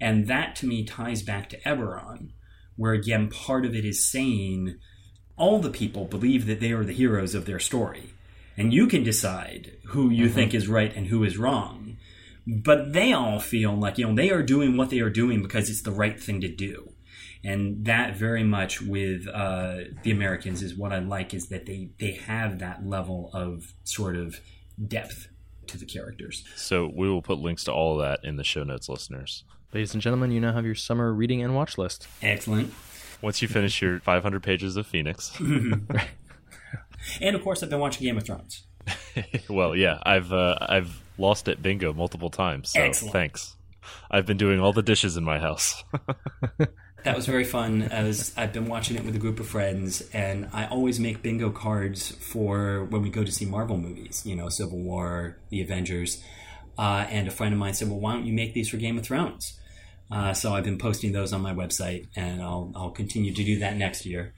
And that to me ties back to Eberron, where again, part of it is saying all the people believe that they are the heroes of their story. And you can decide who you mm-hmm. think is right and who is wrong but they all feel like you know they are doing what they are doing because it's the right thing to do and that very much with uh, the americans is what i like is that they they have that level of sort of depth to the characters so we will put links to all of that in the show notes listeners ladies and gentlemen you now have your summer reading and watch list excellent once you finish your 500 pages of phoenix <laughs> and of course i've been watching game of thrones <laughs> well yeah i've uh, i've lost at bingo multiple times. So Excellent. thanks. I've been doing all the dishes in my house. <laughs> that was very fun. As I've been watching it with a group of friends, and I always make bingo cards for when we go to see Marvel movies. You know, Civil War, The Avengers. Uh, and a friend of mine said, "Well, why don't you make these for Game of Thrones?" Uh, so I've been posting those on my website, and I'll I'll continue to do that next year.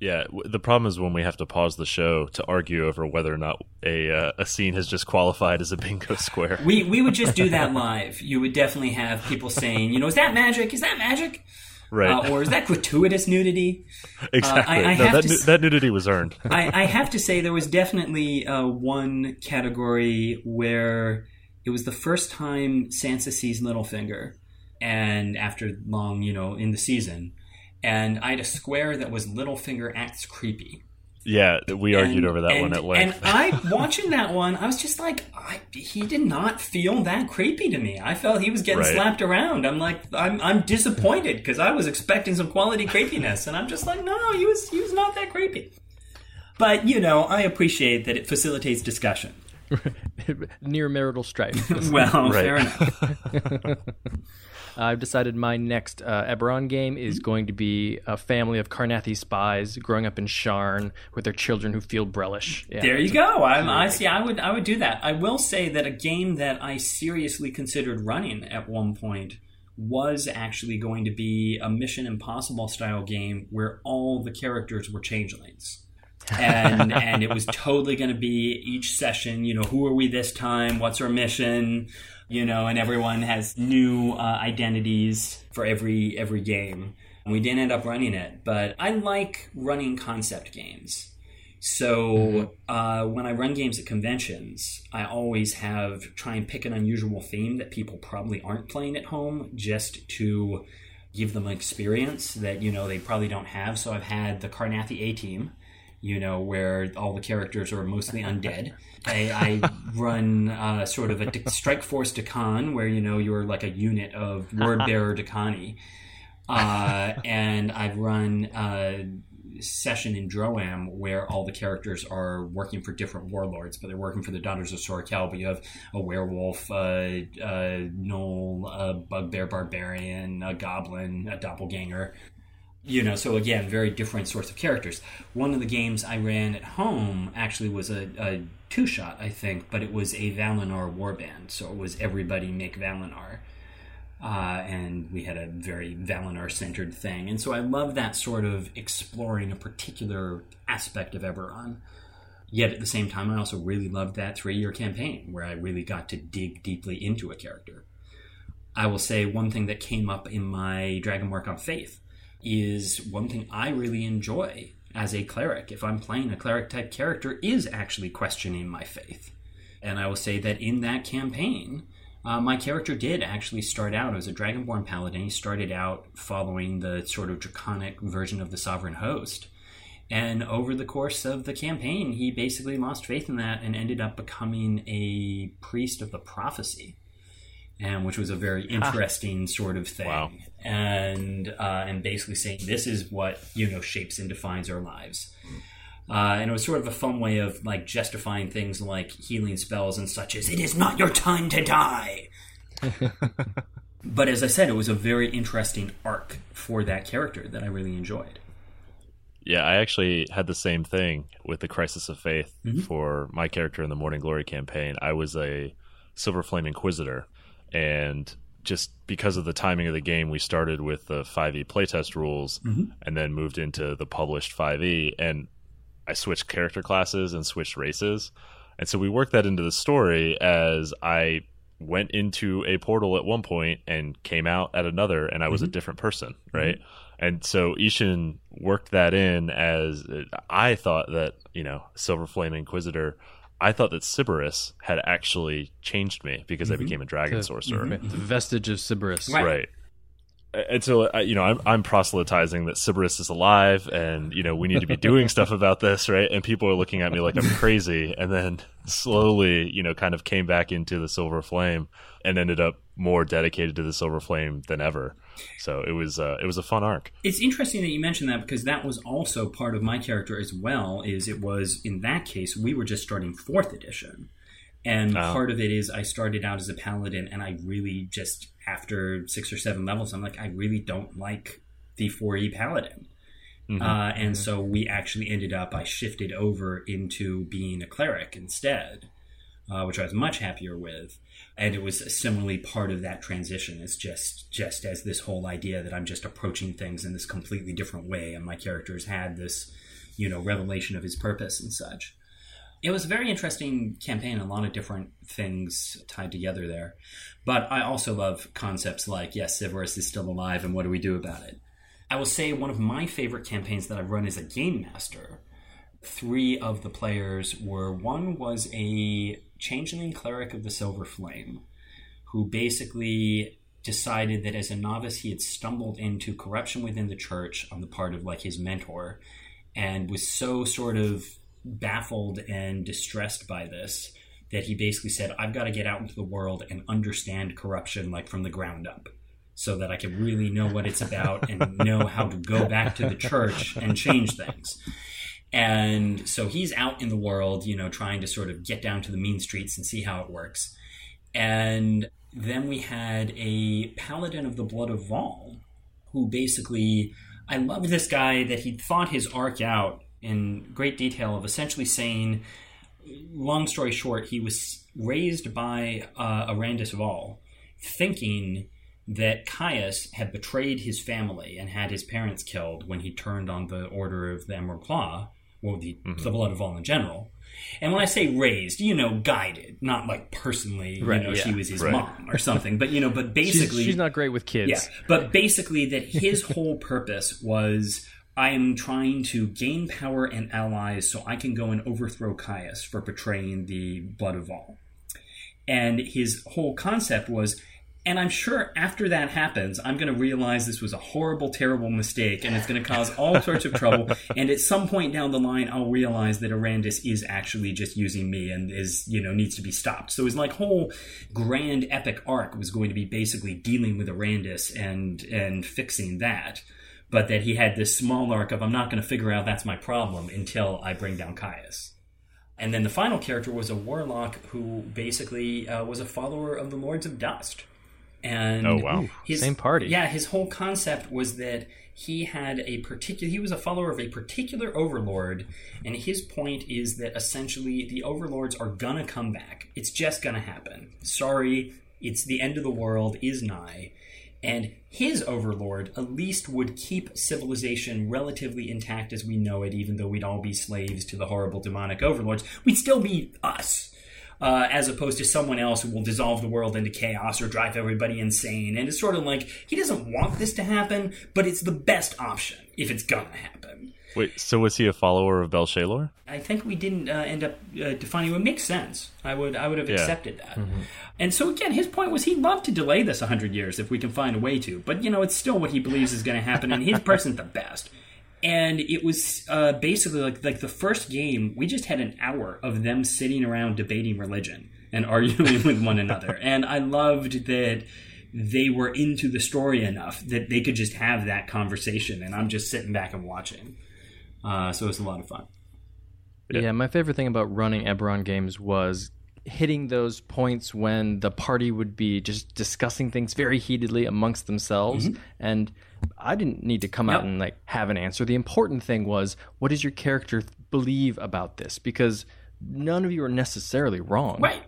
Yeah, the problem is when we have to pause the show to argue over whether or not a uh, a scene has just qualified as a bingo square. We we would just do that live. You would definitely have people saying, you know, is that magic? Is that magic? Right. Uh, or is that gratuitous nudity? Exactly. <laughs> Uh, I, I no, that, that nudity was earned. <laughs> I, I, have to say there was definitely uh, one category where It was the first time Sansa sees Littlefinger, and after long, you know, in the season, and I had a square that was Littlefinger acts creepy. Yeah, we argued And- over that and, one at length. And I, watching that one, I was just like, I, he did not feel that creepy to me. I felt he was getting Right. slapped around. I'm like, I'm, I'm disappointed because I was expecting some quality creepiness, and I'm just like, no, he was, he was not that creepy. But you know, I appreciate that it facilitates discussion. <laughs> Near marital strife. <laughs> Well, fair enough. <laughs> I've decided my next uh, Eberron game is Mm-hmm. going to be a family of Karrnathi spies growing up in Sharn with their children who feel Brelish. Yeah. There you go. I'm, I see. I would. I would do that. I will say that a game that I seriously considered running at one point was actually going to be a Mission Impossible style game where all the characters were changelings. and <laughs> and it was totally going to be each session. You know, who are we this time? What's our mission? You know, and everyone has new uh, identities for every every game. And We didn't end up running it, but I like running concept games. So uh, when I run games at conventions, I always have try and pick an unusual theme that people probably aren't playing at home, just to give them an experience that you know they probably don't have. So I've had the Karrnathi A Team, you know, where all the characters are mostly undead. <laughs> I, I run uh, sort of a Strike Force Decon, where you know you're like a unit of Word <laughs> Bearer Dhakaani, uh, and I've run uh, session in Droaam where all the characters are working for different warlords, but they're working for the Daughters of Sora Kell. But you have a werewolf, a uh, gnoll, a bugbear barbarian, a goblin, a doppelganger. You know, so again, very different sorts of characters. One of the games I ran at home actually was a, a two shot, I think, but it was a Valenar warband. So it was everybody make Valenar uh, and we had a very Valenar centered thing. And so I love that sort of exploring a particular aspect of Eberron. Yet at the same time, I also really loved that three year campaign where I really got to dig deeply into a character. I will say one thing that came up in my Dragon Work on Faith is one thing I really enjoy as a cleric. If I'm playing a cleric type character, is actually questioning my faith. And I will say that in that campaign, uh, my character did actually start out as a Dragonborn Paladin. He started out following the sort of draconic version of the Sovereign Host. And over the course of the campaign, he basically lost faith in that and ended up becoming a priest of the prophecy, and which was a very interesting sort of thing. Wow. And uh, and basically saying this is what you know shapes and defines our lives. Uh, and it was sort of a fun way of like justifying things like healing spells and such as it is not your time to die. <laughs> but as I said, it was a very interesting arc for that character that I really enjoyed. Yeah, I actually had the same thing with the Crisis of Faith Mm-hmm. for my character in the Morning Glory campaign. I was a Silver Flame Inquisitor, and just because of the timing of the game, we started with the 5e playtest rules Mm-hmm. and then moved into the published 5e. And I switched character classes and switched races. And so we worked that into the story as I went into a portal at one point and came out at another, and I was a different person, right? And so I-Hsien worked that in as I thought that, you know, Silver Flame Inquisitor, I thought that Siberys had actually changed me because I became a dragon The- sorcerer. The vestige of Siberys. Right. Right. And so, uh, you know, I'm, I'm proselytizing that Siberys is alive and, you know, we need to be doing stuff <laughs> about this, right? And people are looking at me like I'm crazy. And then slowly, you know, kind of came back into the Silver Flame and ended up more dedicated to the Silver Flame than ever. So it was, uh, it was a fun arc. It's interesting that you mentioned that because that was also part of my character as well. Is it was in that case we were just starting fourth edition, and Oh. part of it is I started out as a paladin, and I really just after six or seven levels, I'm like I really don't like the 4e paladin. Mm-hmm. Uh, and so we actually ended up, I shifted over into being a cleric instead, uh, which I was much happier with. And it was similarly part of that transition. It's just, just as this whole idea that I'm just approaching things in this completely different way, and my character's had this, you know, revelation of his purpose and such. It was a very interesting campaign, a lot of different things tied together there. But I also love concepts like, yes, Siberys is still alive, and what do we do about it? I will say one of my favorite campaigns that I've run as a game master. Three of the players were one was a changeling cleric of the Silver Flame, who basically decided that as a novice he had stumbled into corruption within the church on the part of like his mentor and was so sort of baffled and distressed by this that he basically said i've got to get out into the world and understand corruption like from the ground up so that i can really know what it's about and know how to go back to the church and change things and so he's out in the world you know trying to sort of get down to the mean streets and see how it works. And then we had a paladin of the blood of Vol, who basically, I love this guy that he thought his arc out in great detail of essentially saying, long story short, he was raised by uh, Erandis Vol, thinking that Kaius had betrayed his family and had his parents killed when he turned on the Order of the Emerald Claw, or the, mm-hmm. the Blood of Vol in general. And when I say raised, you know, guided, not like personally, right, you know, yeah. she was his right. mom or something, but you know, but <laughs> basically, she's, she's not great with kids. Yeah, but basically, that his whole purpose was. I am trying to gain power and allies so I can go and overthrow Kaius for betraying the Blood of Vol. And his whole concept was and I'm sure after that happens, I'm going to realize this was a horrible, terrible mistake and it's going to cause all sorts of trouble. <laughs> And at some point down the line, I'll realize that Erandis is actually just using me and is, you know, needs to be stopped. So his like whole grand epic arc was going to be basically dealing with Erandis and, and fixing that. But that he had this small arc of, I'm not going to figure out that's my problem until I bring down Kaius. And then the final character was a warlock who basically uh, was a follower of the Lords of Dust and oh wow, his, same party. Yeah, his whole concept was that he had a particular. He was a follower of a particular overlord, and his point is that essentially the overlords are gonna come back. It's just gonna happen. Sorry, it's the end of the world is nigh. And his overlord at least would keep civilization relatively intact as we know it, even though we'd all be slaves to the horrible demonic overlords. We'd still be us uh, as opposed to someone else who will dissolve the world into chaos or drive everybody insane. And it's sort of like he doesn't want this to happen, but it's the best option if it's gonna happen. Wait, so was he a follower of Bel-Shalor? I think we didn't uh, end up uh, defining. It makes sense. I would I would have yeah. accepted that. Mm-hmm. And so again, his point was he'd love to delay this hundred years if we can find a way to. But you know, it's still what he believes is going to happen, and his person's the best and it was uh, basically like like the first game. We just had an hour of them sitting around debating religion and <laughs> arguing with one another, and I loved that they were into the story enough that they could just have that conversation, and I'm just sitting back and watching. Uh, so it was a lot of fun. Yeah. yeah, my favorite thing about running Eberron games was hitting those points when the party would be just discussing things very heatedly amongst themselves mm-hmm. and I didn't need to come yep. out and like have an answer. The important thing was what does your character believe about this because none of you are necessarily wrong. Right.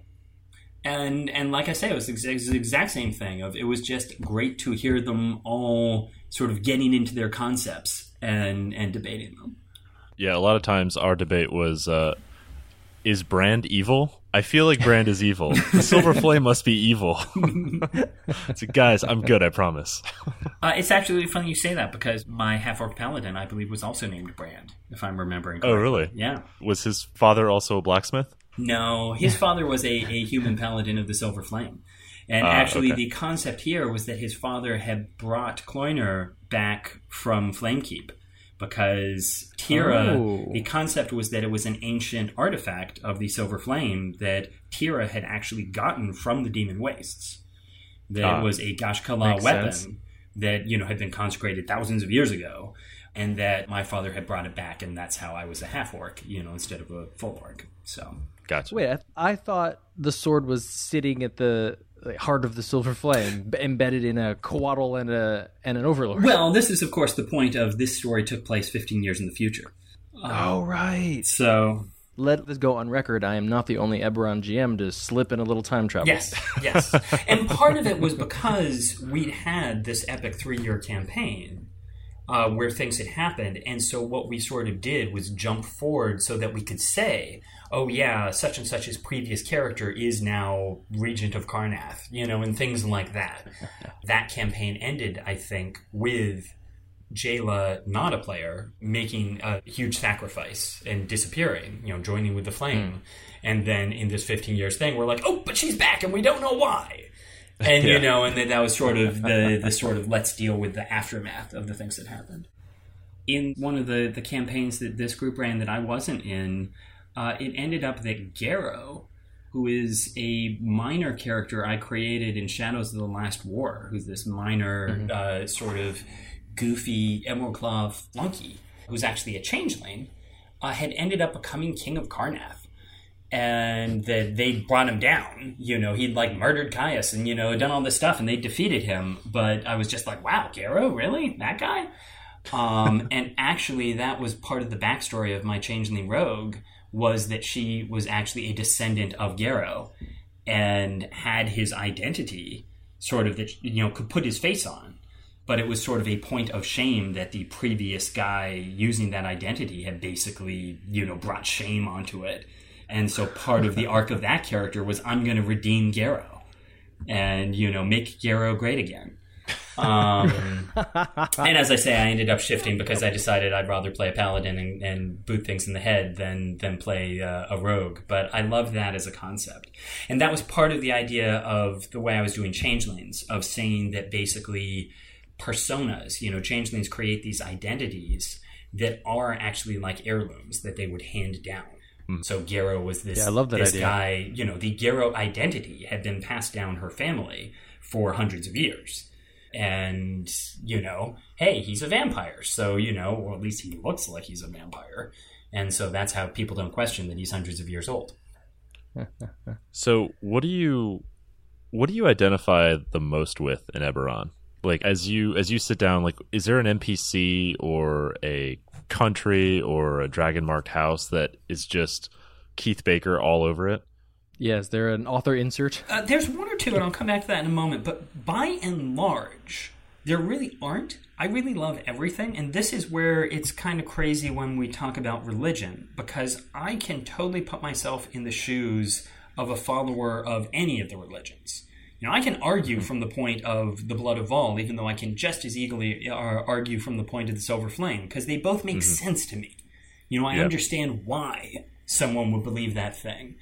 And and like I say, it was the exact same thing. Of it was just great to hear them all sort of getting into their concepts and and debating them. Yeah, a lot of times our debate was uh, is Brand evil? I feel like Brand is evil. The Silver <laughs> Flame must be evil. <laughs> so, guys, I'm good. I promise. uh, it's actually funny you say that because my half orc paladin, I believe, was also named Brand, if I'm remembering. Correctly. Oh, really? Yeah. Was his father also a blacksmith? No, his <laughs> father was a, a human paladin of the Silver Flame. And uh, actually, okay. the concept here was that his father had brought Cloyner back from Flamekeep because Tira, oh. the concept was that it was an ancient artifact of the Silver Flame that Tira had actually gotten from the Demon Wastes. That ah, was a Ghaash'kala weapon sense. that you know had been consecrated thousands of years ago, and that my father had brought it back, and that's how I was a half orc, you know, instead of a full orc. So, gotcha. Wait, I, th- I thought the sword was sitting at the heart of the silver flame embedded in a coatl and a and an overlord. Well, this is of course the point of this story took place 15 years in the future. Oh right. So let this go on record. I am not the only Eberron GM to slip in a little time travel. Yes, yes. <laughs> and part of it was because we'd had this epic three year campaign uh, where things had happened. And so what we sort of did was jump forward so that we could say, oh yeah, such and such's previous character is now regent of Karrnath, you know, and things like that. <laughs> that campaign ended, I think, with Jaela, not a player, making a huge sacrifice and disappearing, you know, joining with the flame. Mm. And then in this 15 years thing, we're like, oh, but she's back and we don't know why. <laughs> And, yeah. you know, and then that was sort of the, the <laughs> sort of let's deal with the aftermath of the things that happened. In one of the, the campaigns that this group ran that I wasn't in, uh, it ended up that Garrow, who is a minor character I created in Shadows of the Last War, who's this minor mm-hmm. uh, sort of goofy Emerald Claw flunky, who's actually a changeling, uh, had ended up becoming King of Karrnath. And that they brought him down. You know, he'd like murdered Kaius and, you know, done all this stuff and they defeated him. But I was just like, wow, Garrow, really? That guy? Um, <laughs> and actually, that was part of the backstory of my Changeling Rogue was that she was actually a descendant of Garrow and had his identity sort of that, you know, could put his face on but it was sort of a point of shame that the previous guy using that identity had basically, you know, brought shame onto it. And so part of the arc of that character was I'm going to redeem Garrow and, you know, make Garrow great again. Um, <laughs> and as I say, I ended up shifting because I decided I'd rather play a paladin and, and boot things in the head than than play uh, a rogue. But I love that as a concept, and that was part of the idea of the way I was doing changelings of saying that basically personas. You know, changelings create these identities that are actually like heirlooms that they would hand down. Mm. So Garrow was this, yeah, I love that this idea. guy, you know, the Garrow identity had been passed down her family for hundreds of years. And, you know, hey, he's a vampire. So, you know, or at least he looks like he's a vampire. And so that's how people don't question that he's hundreds of years old. <laughs> so what do you what do you identify the most with in Eberron? like as you as you sit down like is there an npc or a country or a dragon marked house that is just keith baker all over it yeah is there an author insert uh, there's one or two and i'll come back to that in a moment but by and large there really aren't i really love everything and this is where it's kind of crazy when we talk about religion because i can totally put myself in the shoes of a follower of any of the religions you know, I can argue from the point of the blood of Vol, even though I can just as eagerly uh, argue from the point of the silver flame, because they both make mm-hmm. sense to me. You know, I yep. understand why someone would believe that thing.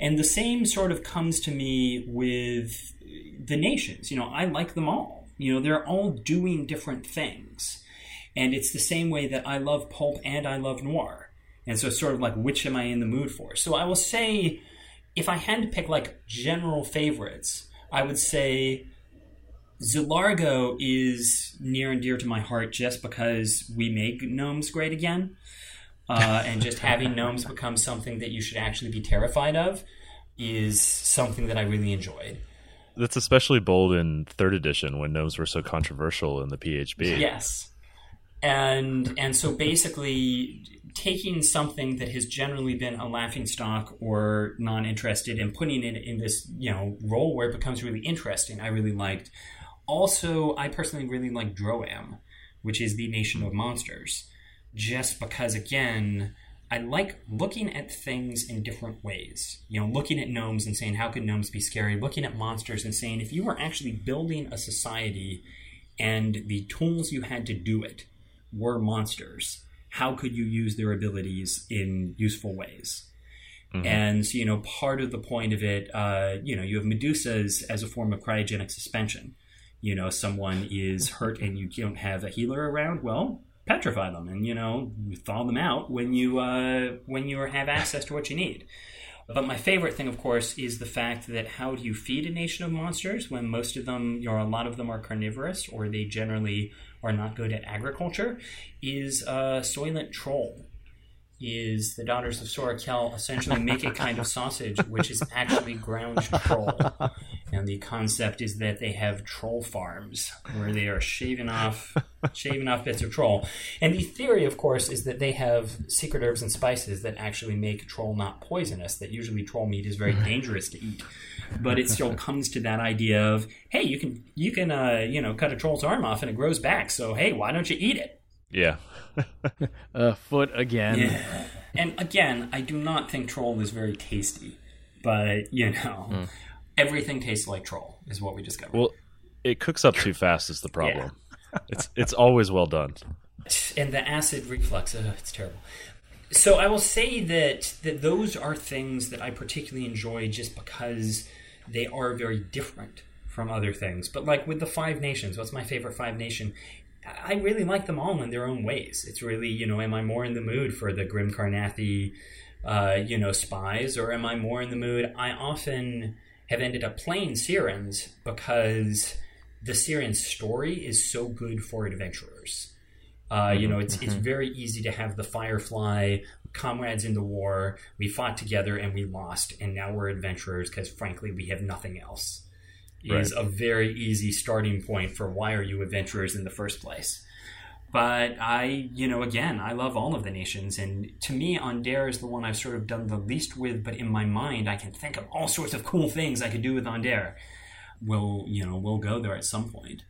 And the same sort of comes to me with the nations. You know, I like them all. You know, they're all doing different things. And it's the same way that I love pulp and I love noir. And so it's sort of like, which am I in the mood for? So I will say, if I had to pick like general favorites, I would say Zilargo is near and dear to my heart just because we make gnomes great again. Uh, and just having gnomes become something that you should actually be terrified of is something that I really enjoyed. That's especially bold in third edition when gnomes were so controversial in the PHB. Yes. And and so basically taking something that has generally been a laughing stock or non-interested and putting it in this you know role where it becomes really interesting i really liked also i personally really like droaam which is the nation of monsters just because again i like looking at things in different ways you know looking at gnomes and saying how could gnomes be scary looking at monsters and saying if you were actually building a society and the tools you had to do it were monsters how could you use their abilities in useful ways? Mm-hmm. And so, you know, part of the point of it, uh, you know, you have Medusas as a form of cryogenic suspension. You know, someone is hurt and you don't have a healer around. Well, petrify them and you know thaw them out when you uh, when you have access to what you need. But my favorite thing, of course, is the fact that how do you feed a nation of monsters when most of them, or a lot of them, are carnivorous, or they generally are not good at agriculture, is a Soylent Troll is the daughters of Sora Kell essentially make a kind of sausage which is actually ground troll. And the concept is that they have troll farms where they are shaving off shaving off bits of troll. And the theory, of course, is that they have secret herbs and spices that actually make troll not poisonous, that usually troll meat is very dangerous to eat. But it still comes to that idea of, hey, you can you can uh, you know, cut a troll's arm off and it grows back, so hey, why don't you eat it? Yeah. <laughs> uh, foot again. Yeah. And again, I do not think troll is very tasty, but you know, mm. everything tastes like troll is what we discovered. Well, it cooks up too fast is the problem. <laughs> it's it's always well done. And the acid reflux, uh, it's terrible. So I will say that that those are things that I particularly enjoy just because they are very different from other things. But like with the Five Nations, what's my favorite Five Nation? I really like them all in their own ways. It's really, you know, am I more in the mood for the Grim Karrnathi, uh, you know, spies, or am I more in the mood? I often have ended up playing Cyrans because the Cyran story is so good for adventurers. Uh, you know, it's it's Mm-hmm. very easy to have the Firefly comrades in the war. We fought together and we lost, and now we're adventurers because, frankly, we have nothing else. Is a very easy starting point for why are you adventurers in the first place. But I, you know, again, I love all of the nations, and to me, Aundair is the one I've sort of done the least with. But in my mind, I can think of all sorts of cool things I could do with Aundair. We'll, you know, we'll go there at some point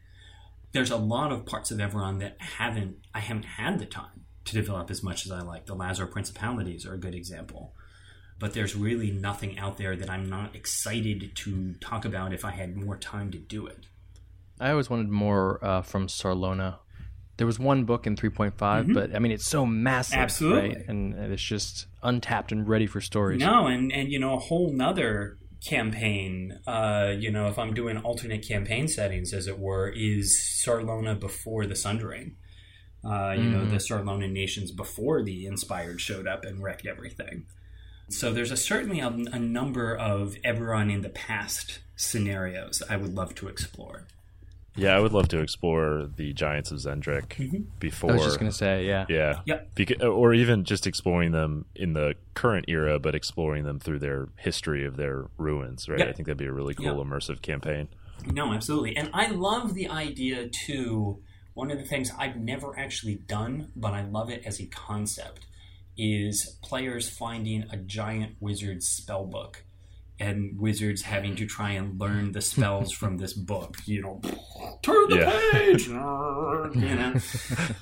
there's a lot of parts of Eberron that haven't I haven't had the time to develop as much as I like. The Lhazaar Principalities are a good example. But there's really nothing out there that I'm not excited to talk about if I had more time to do it. I always wanted more uh, from Sarlona. There was one book in 3.5, but I mean, it's so massive. Mm-hmm. Absolutely. Right? And it's just untapped and ready for stories. No, and and you know a whole nother campaign. Uh, you know, if I'm doing alternate campaign settings, as it were, is Sarlona before the Sundering. Uh, you know, the Sarlona nations before the Inspired showed up and wrecked everything. So there's a, certainly a, a number of Eberron in the past scenarios I would love to explore. Yeah, I would love to explore the Giants of Xen'drik mm-hmm. before. I was just going to say, yeah. Yeah. Yep. Beca- or even just exploring them in the current era, but exploring them through their history of their ruins, right? Yep. I think that'd be a really cool Yep. immersive campaign. No, absolutely. And I love the idea too. One of the things I've never actually done, but I love it as a concept, is players finding a giant wizard spell book and wizards having to try and learn the spells from this book. You know, turn the Yeah. page, you know.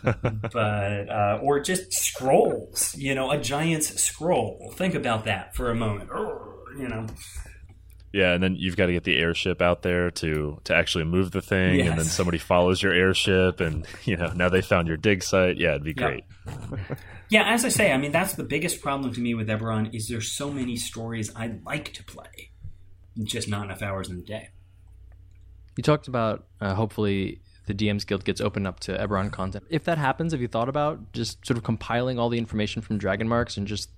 <laughs> but uh, or just scrolls. You know, a giant's scroll. Think about that for a moment. You know. Yeah, and then you've got to get the airship out there to to actually move the thing, and then somebody follows your airship, and you know now they found your dig site. Yeah, it'd be great. Yeah, as I say, I mean that's the biggest problem to me with Eberron is there's so many stories I'd like to play, just not enough hours in the day. You talked about uh, hopefully the DMs Guild gets opened up to Eberron content. If that happens, have you thought about just sort of compiling all the information from Dragon Marks and just,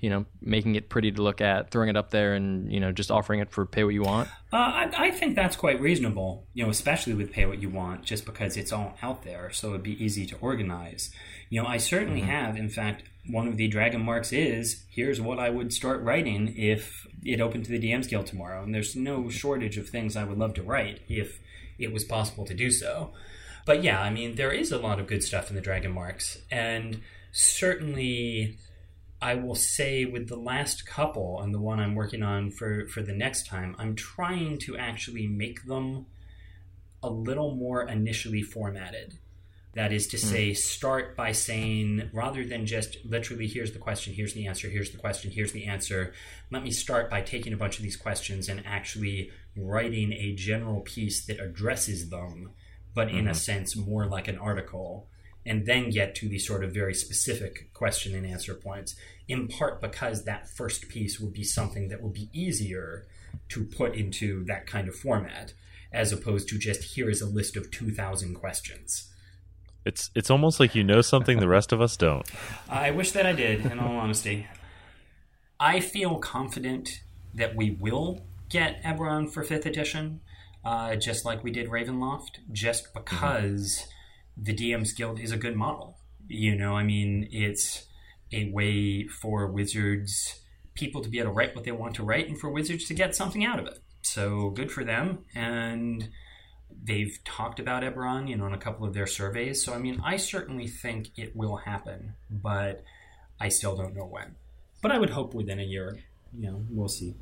you know, making it pretty to look at, throwing it up there, and you know, just offering it for pay what you want? Uh, I, I think that's quite reasonable, you know, especially with pay what you want, just because it's all out there, so it'd be easy to organize. You know, I certainly have, in fact, one of the dragon marks is here's what I would start writing if it opened to the DMs Guild tomorrow, and there's no shortage of things I would love to write if it was possible to do so. But yeah, I mean, there is a lot of good stuff in the dragon marks, and certainly. I will say with the last couple and the one I'm working on for, for the next time, I'm trying to actually make them a little more initially formatted. That is to hmm. say, start by saying, rather than just literally, here's the question, here's the answer, here's the question, here's the answer, let me start by taking a bunch of these questions and actually writing a general piece that addresses them, but in a mm-hmm. sense, more like an article and then get to the sort of very specific question and answer points, in part because that first piece would be something that would be easier to put into that kind of format, as opposed to just here is a list of 2,000 questions. It's it's almost like you know something the rest of us don't. <laughs> I wish that I did, in all honesty. I feel confident that we will get Eberron for 5th edition, uh, just like we did Ravenloft, just because the DM's Guild is a good model. You know, I mean, it's a way for wizards, people to be able to write what they want to write, and for wizards to get something out of it. So good for them. And they've talked about Eberron, you know, in a couple of their surveys. So I mean, I certainly think it will happen, but I still don't know when. But I would hope within a year. You know, we'll see.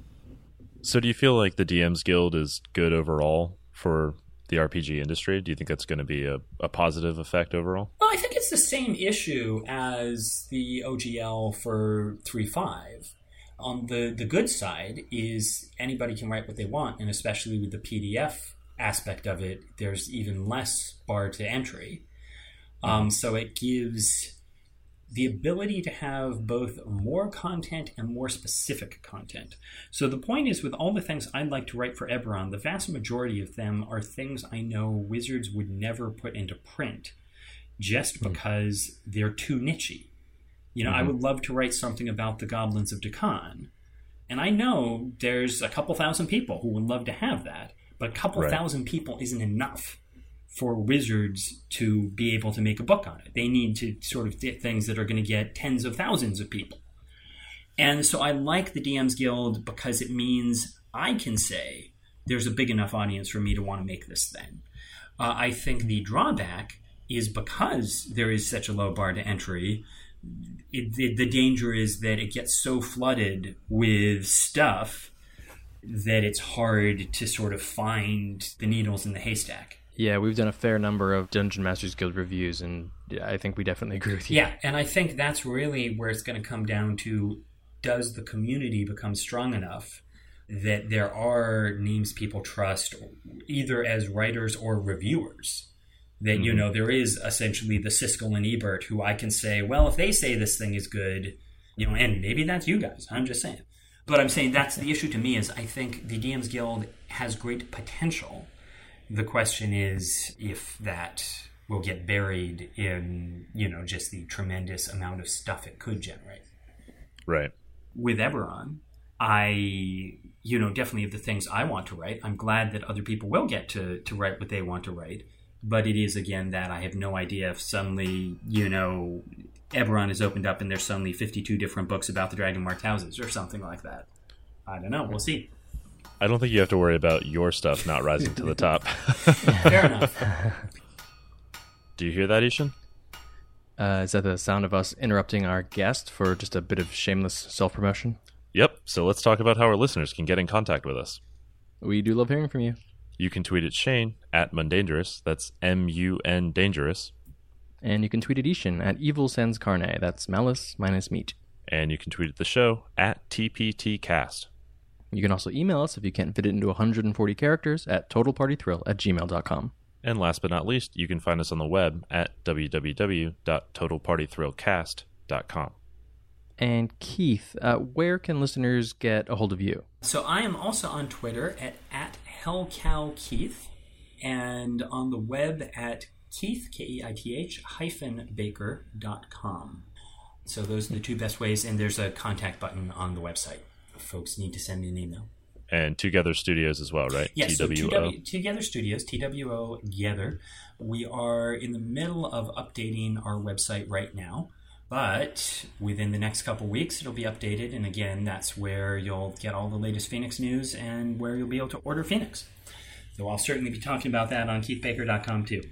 So do you feel like the DM's Guild is good overall for the RPG industry? Do you think that's going to be a, a positive effect overall? Well, I think it's the same issue as the OGL for 3.5. On the, the good side is anybody can write what they want, and especially with the PDF aspect of it, there's even less bar to entry. Um, so it gives the ability to have both more content and more specific content. So the point is, with all the things I'd like to write for Eberron, the vast majority of them are things I know Wizards would never put into print just hmm. because they're too nichey. You know, I hmm. would love to write something about the goblins of Deccan. And I know there's a couple thousand people who would love to have that, but a couple Right. thousand people isn't enough for Wizards to be able to make a book on it. They need to sort of get things that are going to get tens of thousands of people. And so I like the DMs Guild because it means I can say there's a big enough audience for me to want to make this thing. Uh, I think the drawback is because there is such a low bar to entry, it, the, the danger is that it gets so flooded with stuff that it's hard to sort of find the needles in the haystack. Yeah, we've done a fair number of Dungeon Masters Guild reviews, and I think we definitely <laughs> agree with you. Yeah, and I think that's really where it's going to come down to does the community become strong enough that there are names people trust either as writers or reviewers? That, you mm-hmm. know, there is essentially the Siskel and Ebert who I can say, well, if they say this thing is good, you know, and maybe that's you guys. I'm just saying. But I'm saying that's the issue to me is I think the DMs Guild has great potential. The question is if that will get buried in, you know, just the tremendous amount of stuff it could generate. Right. With Eberron, I, you know, definitely have the things I want to write. I'm glad that other people will get to, to write what they want to write. But it is, again, that I have no idea if suddenly, you know, Eberron is opened up and there's suddenly 52 different books about the Dragon Marked houses or something like that. I don't know. We'll see. I don't think you have to worry about your stuff not rising to the top. <laughs> Fair enough. <laughs> Do you hear that, I-Hsien? Uh, is that the sound of us interrupting our guest for just a bit of shameless self promotion? Yep. So let's talk about how our listeners can get in contact with us. We do love hearing from you. You can tweet at Shane at Mundangerous. That's M U N Dangerous. And you can tweet at I-Hsien at Evil Sans Carne. That's malice minus meat. And you can tweet at the show at TPTcast. You can also email us if you can't fit it into 140 characters at totalpartythrill at gmail.com. And last but not least, you can find us on the web at www.totalpartythrillcast.com. And Keith, uh, where can listeners get a hold of you? So I am also on Twitter at, at HellCowKeith and on the web at Keith, K E I T H, hyphen baker.com. So those are the two best ways, and there's a contact button on the website. If folks need to send me an email. And Twogether Studios as well, right? Yes, so TW, Twogether Studios, TWO Together. We are in the middle of updating our website right now, but within the next couple weeks it'll be updated. And again, that's where you'll get all the latest Phoenix news and where you'll be able to order Phoenix. So I'll certainly be talking about that on keithbaker.com too.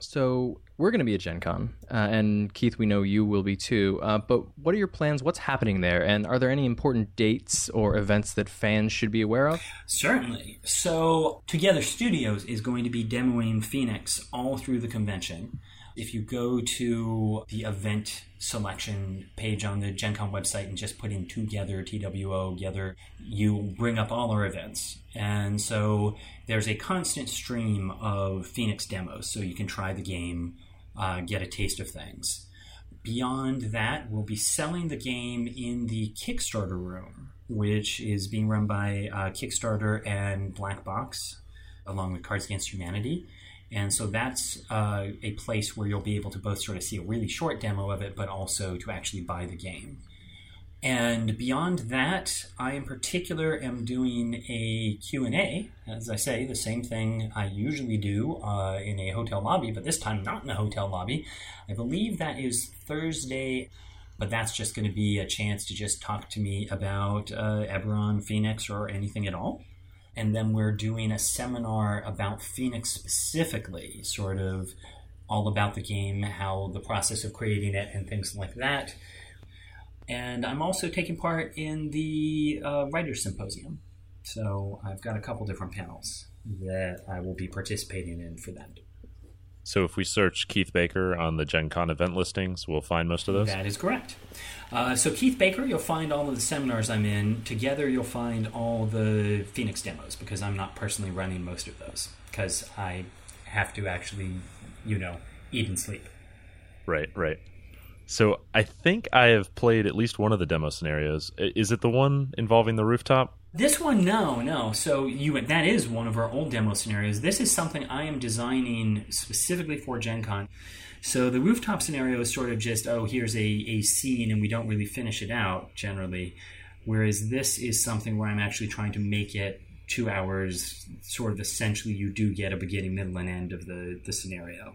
So we're going to be at Gen Con, uh, and Keith, we know you will be too. Uh, but what are your plans? What's happening there? And are there any important dates or events that fans should be aware of? Certainly. So, Twogether Studios is going to be demoing Phoenix all through the convention. If you go to the event selection page on the Gen Con website and just put in Together, TWO, Together, you bring up all our events. And so there's a constant stream of Phoenix demos, so you can try the game, uh, get a taste of things. Beyond that, we'll be selling the game in the Kickstarter room, which is being run by uh, Kickstarter and Black Box, along with Cards Against Humanity. And so that's uh, a place where you'll be able to both sort of see a really short demo of it, but also to actually buy the game. And beyond that, I in particular am doing a Q&A, as I say, the same thing I usually do uh, in a hotel lobby, but this time not in a hotel lobby. I believe that is Thursday, but that's just going to be a chance to just talk to me about uh, Eberron, Phoenix, or anything at all. And then we're doing a seminar about Phoenix specifically, sort of all about the game, how the process of creating it, and things like that. And I'm also taking part in the uh, Writers Symposium. So I've got a couple different panels that I will be participating in for that. So if we search Keith Baker on the Gen Con event listings, we'll find most of those? That is correct. Uh, so Keith Baker, you'll find all of the seminars I'm in. Twogether, you'll find all the Phoenix demos because I'm not personally running most of those because I have to actually, you know, eat and sleep. Right, right. So I think I have played at least one of the demo scenarios. Is it the one involving the rooftop? This one, no, no. So you that is one of our old demo scenarios. This is something I am designing specifically for Gen Con. So the rooftop scenario is sort of just, oh, here's a, a scene and we don't really finish it out generally. Whereas this is something where I'm actually trying to make it two hours, sort of essentially you do get a beginning, middle, and end of the, the scenario.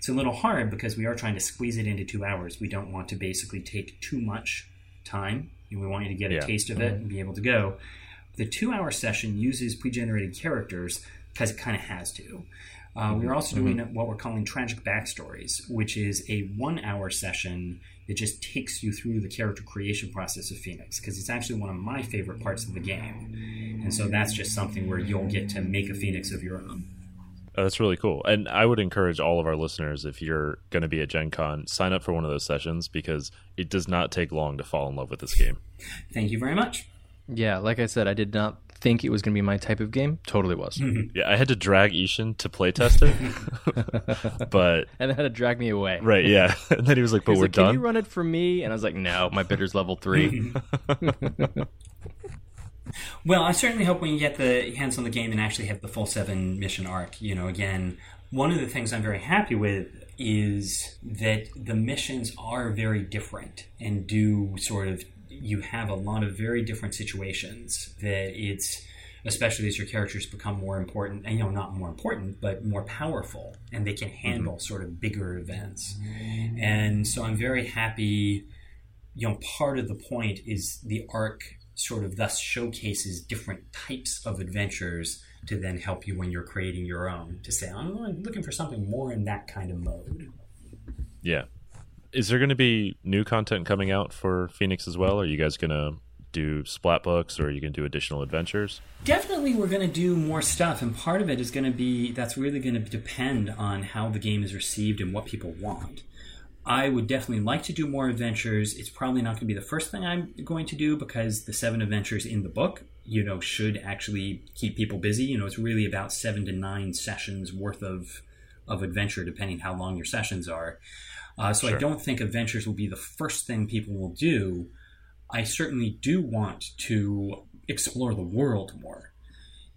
It's a little hard because we are trying to squeeze it into two hours. We don't want to basically take too much time. And we want you to get a Yeah. taste of it and be able to go. The two hour session uses pre generated characters because it kind of has to. Uh, we're also doing what we're calling tragic backstories, which is a one hour session that just takes you through the character creation process of Phoenix because it's actually one of my favorite parts of the game. And so that's just something where you'll get to make a Phoenix of your own. Oh, that's really cool. And I would encourage all of our listeners, if you're going to be at Gen Con, sign up for one of those sessions because it does not take long to fall in love with this game. Thank you very much. Yeah, like I said, I did not think it was going to be my type of game. Totally was. <laughs> Yeah, I had to drag I-Hsien to playtest it. <laughs> but, and then had to drag me away. right, yeah. <laughs> And then he was like, but He's we're like, Can you run it for me? And I was like, no, my bitter's level three. Well, I certainly hope when you get the hands on the game and actually have the full seven mission arc, you know, again, one of the things I'm very happy with is that the missions are very different and do sort of, you have a lot of very different situations that it's, especially as your characters become more important, and you know, not more important, but more powerful, and they can handle mm-hmm. sort of bigger events. Mm-hmm. And so I'm very happy you know, part of the point is the arc sort of thus showcases different types of adventures to then help you when you're creating your own. To say, I'm looking for something more in that kind of mode. Yeah. Is there going to be new content coming out for Phoenix as well? Are you guys going to do splat books or are you going to do additional adventures? Definitely, we're going to do more stuff, and part of it is going to be that's really going to depend on how the game is received and what people want. I would definitely like to do more adventures. It's probably not going to be the first thing I'm going to do because the seven adventures in the book, you know, should actually keep people busy. You know, it's really about seven to nine sessions worth of of adventure, depending how long your sessions are. Uh, so I don't think adventures will be the first thing people will do. I certainly do want to explore the world more.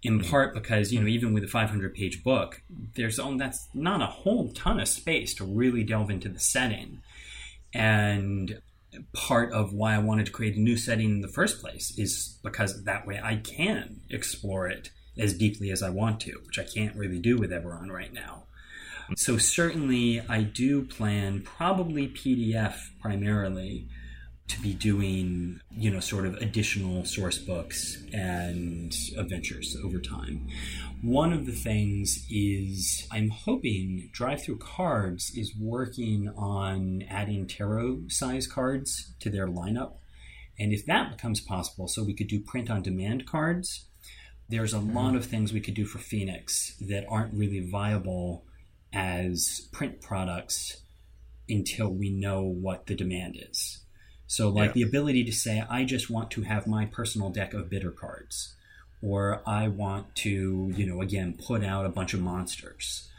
In mm-hmm. part because you know, even with a 500 page book, there's on that's not a whole ton of space to really delve into the setting. And part of why I wanted to create a new setting in the first place is because that way I can explore it as deeply as I want to, which I can't really do with Eberron right now. So certainly, I do plan probably PDF primarily to be doing, you know, sort of additional source books and adventures over time. One of the things is I'm hoping DriveThruCards is working on adding tarot size cards to their lineup. And if that becomes possible, so we could do print on demand cards, there's a mm-hmm. lot of things we could do for Phoenix that aren't really viable as print products until we know what the demand is. So, like Yeah. the ability to say, I just want to have my personal deck of bitter cards, or I want to, you know, again, put out a bunch of monsters.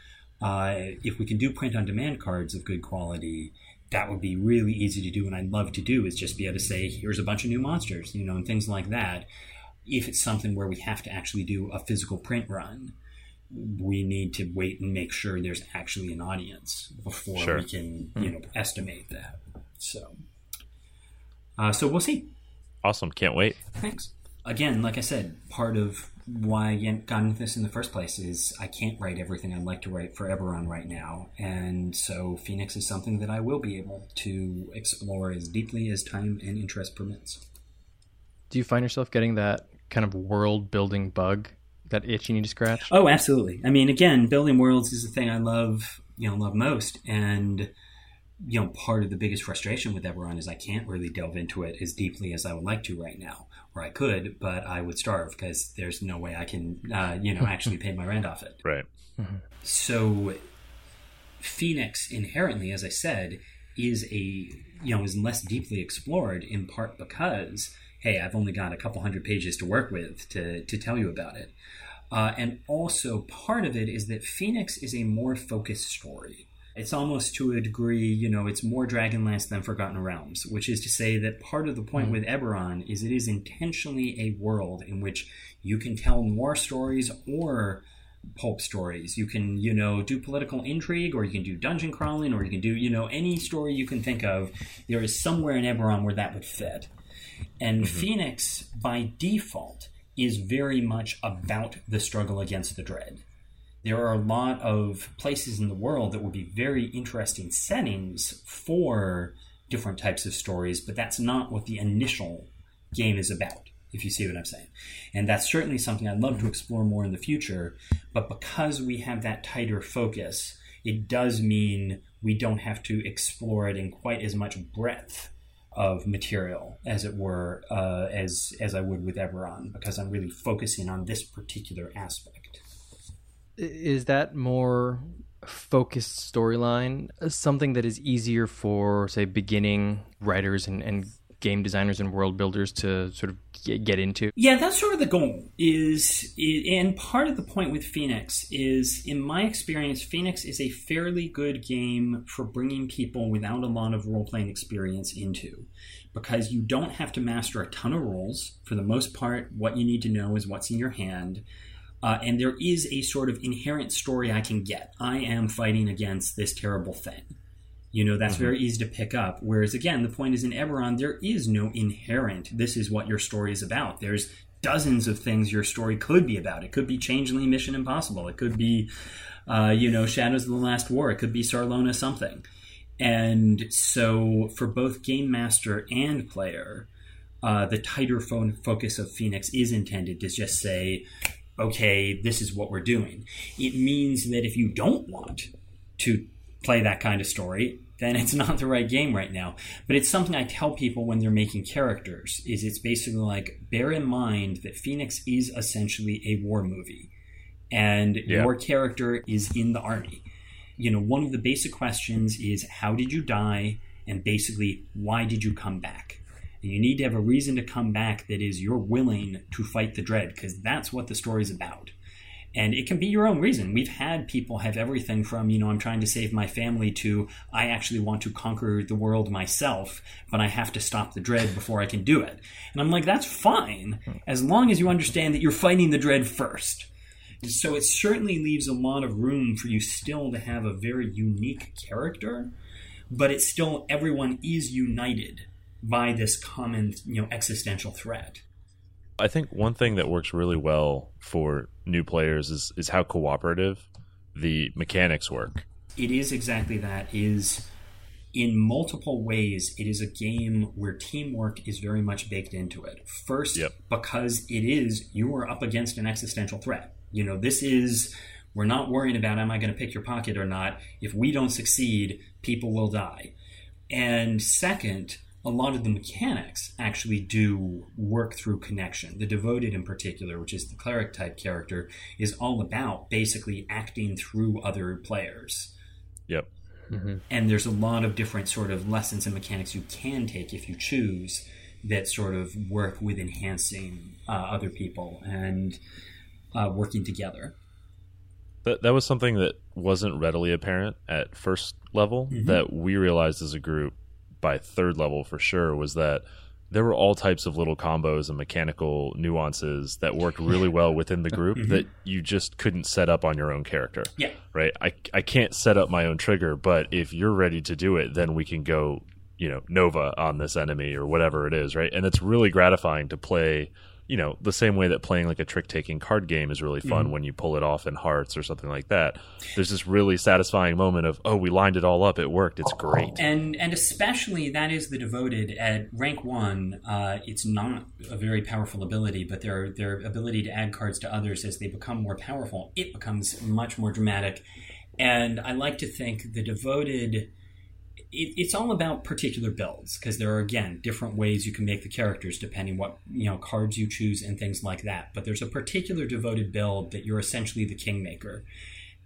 Uh, if we can do print on demand cards of good quality, that would be really easy to do, and I'd love to do is just be able to say, here's a bunch of new monsters, you know, and things like that. If it's something where we have to actually do a physical print run, we need to wait and make sure there's actually an audience before Sure. we can, you know, estimate that. So, uh, so we'll see. Awesome. Can't wait. Thanks. Again, like I said, part of why I got into this in the first place is I can't write everything I'd like to write for Eberron right now. And so Phoenix is something that I will be able to explore as deeply as time and interest permits. Do you find yourself getting that kind of world building bug, that itch you need to scratch? Oh, absolutely. I mean, again, building worlds is the thing I love, you know, love most. And, you know, part of the biggest frustration with Eberron is I can't really delve into it as deeply as I would like to right now. Or I could, but I would starve because there's no way I can, uh, you know, <laughs> actually pay my rent off it. Right. So, Phoenix inherently, as I said, is a you know is less deeply explored in part because hey, I've only got a couple hundred pages to work with to to tell you about it. Uh, and also part of it is that Phoenix is a more focused story. It's almost to a degree, you know, it's more Dragonlance than Forgotten Realms, which is to say that part of the point mm with Eberron is it is intentionally a world in which you can tell more stories or pulp stories. You can, you know, do political intrigue, or you can do dungeon crawling, or you can do, you know, any story you can think of. There is somewhere in Eberron where that would fit. And mm-hmm. Phoenix, by default, is very much about the struggle against the dread. There are a lot of places in the world that would be very interesting settings for different types of stories, but that's not what the initial game is about, if you see what I'm saying. And that's certainly something I'd love to explore more in the future, but because we have that tighter focus, it does mean we don't have to explore it in quite as much breadth of material, as it were, uh, as as I would with Eberron, because I'm really focusing on this particular aspect. Is that more focused storyline uh, something that is easier for, say, beginning writers and, and game designers and world builders to sort of get into? Yeah, that's sort of the goal. Is and part of the point with Phoenix is, in my experience, Phoenix is a fairly good game for bringing people without a lot of role playing experience into, because you don't have to master a ton of rules. For the most part, what you need to know is what's in your hand. Uh, and there is a sort of inherent story I can get. I am fighting against this terrible thing you know, that's mm-hmm. very easy to pick up. Whereas again, the point is in Eberron, there is no inherent, this is what your story is about. There's dozens of things your story could be about. It could be Changeling Mission Impossible. It could be, uh, you know, Shadows of the Last War. It could be Sarlona something. And so for both game master and player, uh, the tighter fo- focus of Phoenix is intended to just say, okay, this is what we're doing. It means that if you don't want to play that kind of story, then it's <laughs> not the right game right now. But it's something I tell people when they're making characters is it's basically like bear in mind that Phoenix is essentially a war movie and yeah. your character is in the army. You know, one of the basic questions is how did you die and basically why did you come back? You need to have a reason to come back that is you're willing to fight the dread because that's what the story's about and it can be your own reason. We've had people have everything from, you know, I'm trying to save my family to I actually want to conquer the world myself, but I have to stop the dread before I can do it. And I'm like, that's fine, as long as you understand that you're fighting the dread first. So it certainly leaves a lot of room for you still to have a very unique character, but it's still everyone is united by this common, you know, existential threat. I think one thing that works really well for new players is is how cooperative the mechanics work. It is exactly that. Is in multiple ways, it is a game where teamwork is very much baked into it. First, yep. because it is you are up against an existential threat. You know, this is we're not worrying about am I going to pick your pocket or not. If we don't succeed, people will die. And second, a lot of the mechanics actually do work through connection. The devoted, in particular, which is the cleric type character, is all about basically acting through other players. Yep. Mm-hmm. And there's a lot of different sort of lessons and mechanics you can take if you choose that sort of work with enhancing uh, other people and uh, working together. That that was something that wasn't readily apparent at first level mm-hmm. that we realized as a group by third level for sure was that there were all types of little combos and mechanical nuances that worked really well within the group <laughs> mm-hmm. that you just couldn't set up on your own character. Yeah. Right? I I can't set up my own trigger, but if you're ready to do it, then we can go, you know, Nova on this enemy or whatever it is, right? And it's really gratifying to play you know, the same way that playing like a trick taking card game is really fun mm-hmm. when you pull it off in hearts or something like that. There's this really satisfying moment of, oh, we lined it all up, it worked, it's great. And and especially that is the devoted at rank one. Uh, it's not a very powerful ability, but their their ability to add cards to others as they become more powerful, it becomes much more dramatic. And I like to think the devoted it, it's all about particular builds because there are again different ways you can make the characters depending what you know cards you choose and things like that. But there's a particular devoted build that you're essentially the kingmaker,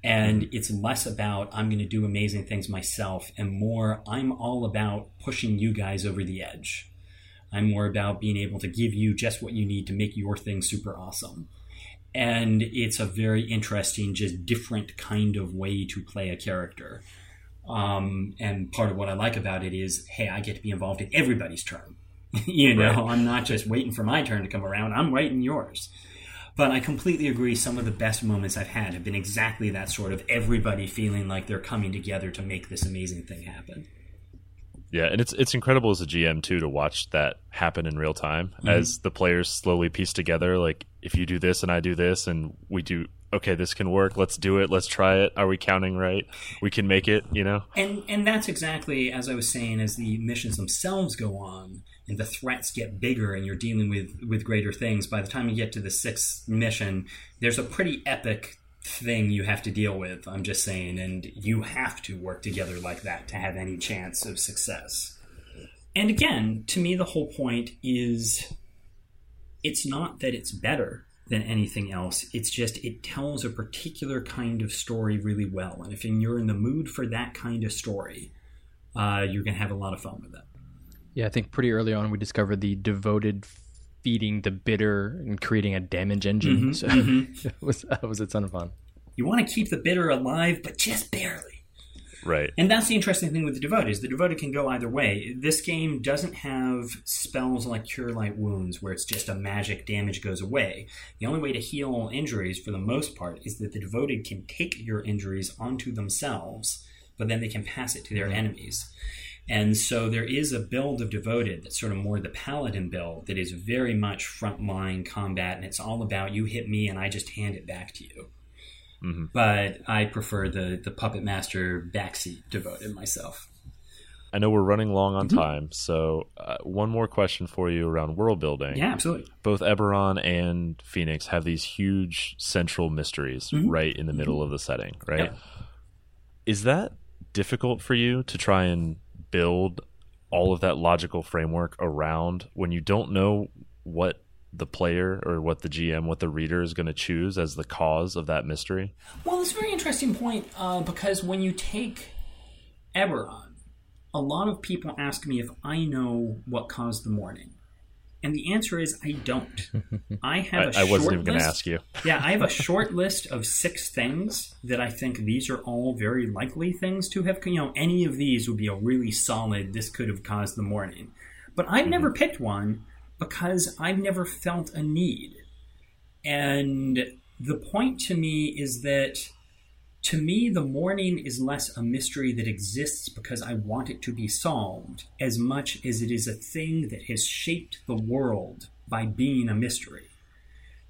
And mm-hmm. it's less about I'm going to do amazing things myself and more I'm all about pushing you guys over the edge. I'm more about being able to give you just what you need to make your thing super awesome. And it's a very interesting, just different kind of way to play a character. Um, and part of what I like about it is, hey, I get to be involved in everybody's turn. <laughs> you know, right. I'm not just waiting for my turn to come around, I'm waiting yours. But I completely agree. Some of the best moments I've had have been exactly that sort of everybody feeling like they're coming together to make this amazing thing happen. Yeah, and it's it's incredible as a GM too to watch that happen in real time mm-hmm. as the players slowly piece together. Like if you do this and I do this and we do okay, this can work. Let's do it. Let's try it. Are we counting right? We can make it. You know. And and that's exactly as I was saying. As the missions themselves go on and the threats get bigger, and you're dealing with with greater things. By the time you get to the sixth mission, there's a pretty epic thing you have to deal with. I'm just saying, and you have to work together like that to have any chance of success. And again, to me, the whole point is it's not that it's better than anything else. It's just it tells a particular kind of story really well. And if you're in the mood for that kind of story, uh, you're going to have a lot of fun with it. Yeah, I think pretty early on we discovered the devoted feeding the bitter and creating a damage engine. Mm-hmm, so mm-hmm. <laughs> it was that was a ton of fun. You want to keep the bitter alive, but just barely. Right. And that's the interesting thing with the devoted is the devoted can go either way. This game doesn't have spells like cure light wounds where it's just a magic damage goes away. The only way to heal injuries for the most part is that the devoted can take your injuries onto themselves, but then they can pass it to their mm-hmm. enemies. And so there is a build of Devoted that's sort of more the Paladin build that is very much frontline combat, and it's all about you hit me and I just hand it back to you. Mm-hmm. But I prefer the the Puppet Master backseat Devoted myself. I know we're running long on mm-hmm. time, so uh, one more question for you around world building. Yeah, absolutely. Both Eberron and Phoenix have these huge central mysteries mm-hmm. right in the middle mm-hmm. of the setting, right? Yep. Is that difficult for you to try and build all of that logical framework around when you don't know what the player or what the GM, what the reader is going to choose as the cause of that mystery? Well, it's a very interesting point uh, because when you take Eberron, a lot of people ask me if I know what caused the Mourning. And the answer is I don't. I <laughs> have a I, I wasn't even going to ask you. <laughs> yeah, I have a short list of six things that I think these are all very likely things to have. You know, any of these would be a really solid. This could have caused the Mourning, but I've mm-hmm. never picked one because I've never felt a need. And the point to me is that to me, the Mourning is less a mystery that exists because I want it to be solved, as much as it is a thing that has shaped the world by being a mystery.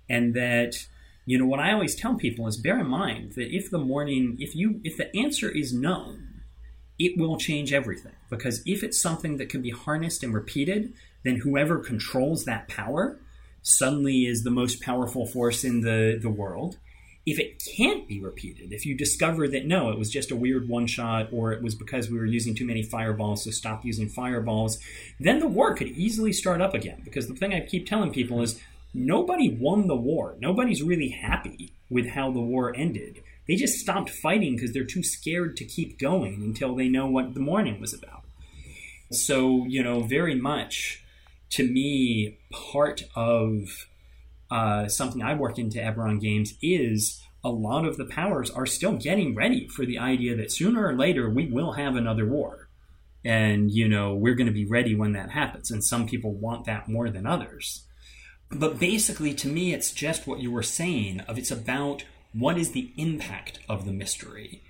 And that, you know, what I always tell people is bear in mind that if the Mourning, if you, if the answer is known, it will change everything. Because if it's something that can be harnessed and repeated, then whoever controls that power suddenly is the most powerful force in the, the world if it can't be repeated, if you discover that no, it was just a weird one shot or it was because we were using too many fireballs, so stop using fireballs, then the war could easily start up again. Because the thing I keep telling people is nobody won the war. Nobody's really happy with how the war ended. They just stopped fighting because they're too scared to keep going until they know what the Mourning was about. So, you know, very much to me, part of uh, something I work into Eberron Games is a lot of the powers are still getting ready for the idea that sooner or later we will have another war. And, you know, we're going to be ready when that happens. And some people want that more than others. But basically, to me, it's just what you were saying of it's about what is the impact of the mystery.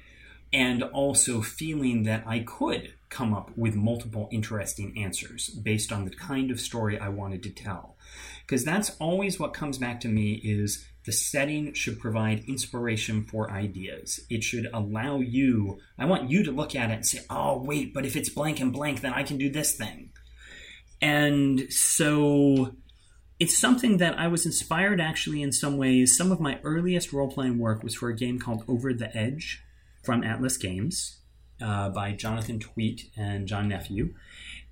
And also feeling that I could come up with multiple interesting answers based on the kind of story I wanted to tell because that's always what comes back to me is the setting should provide inspiration for ideas. It should allow you, I want you to look at it and say, oh, wait, but if it's blank and blank, then I can do this thing. And so it's something that I was inspired actually in some ways. Some of my earliest role playing work was for a game called Over the Edge from Atlas Games uh, by Jonathan Tweet and John Nephew.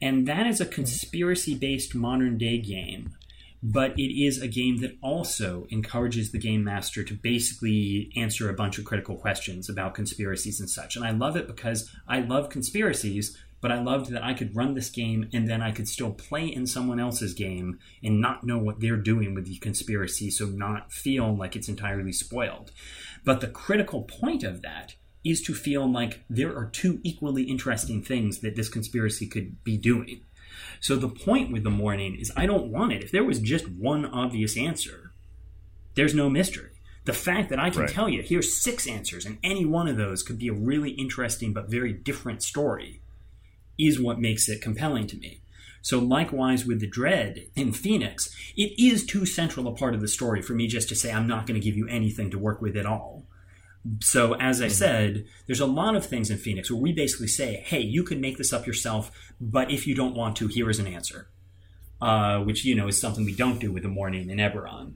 And that is a conspiracy based modern day game but it is a game that also encourages the game master to basically answer a bunch of critical questions about conspiracies and such. And I love it because I love conspiracies, but I loved that I could run this game and then I could still play in someone else's game and not know what they're doing with the conspiracy, so not feel like it's entirely spoiled. But the critical point of that is to feel like there are two equally interesting things that this conspiracy could be doing. So the point with the Mourning is I don't want it. If there was just one obvious answer, there's no mystery. The fact that I can Right. tell you here's six answers and any one of those could be a really interesting but very different story is what makes it compelling to me. So likewise with the dread in Phoenix, it is too central a part of the story for me just to say I'm not going to give you anything to work with at all. So as I said, there's a lot of things in Phoenix where we basically say, "Hey, you can make this up yourself, but if you don't want to, here is an answer," uh, which you know is something we don't do with the Mourning in Eberron.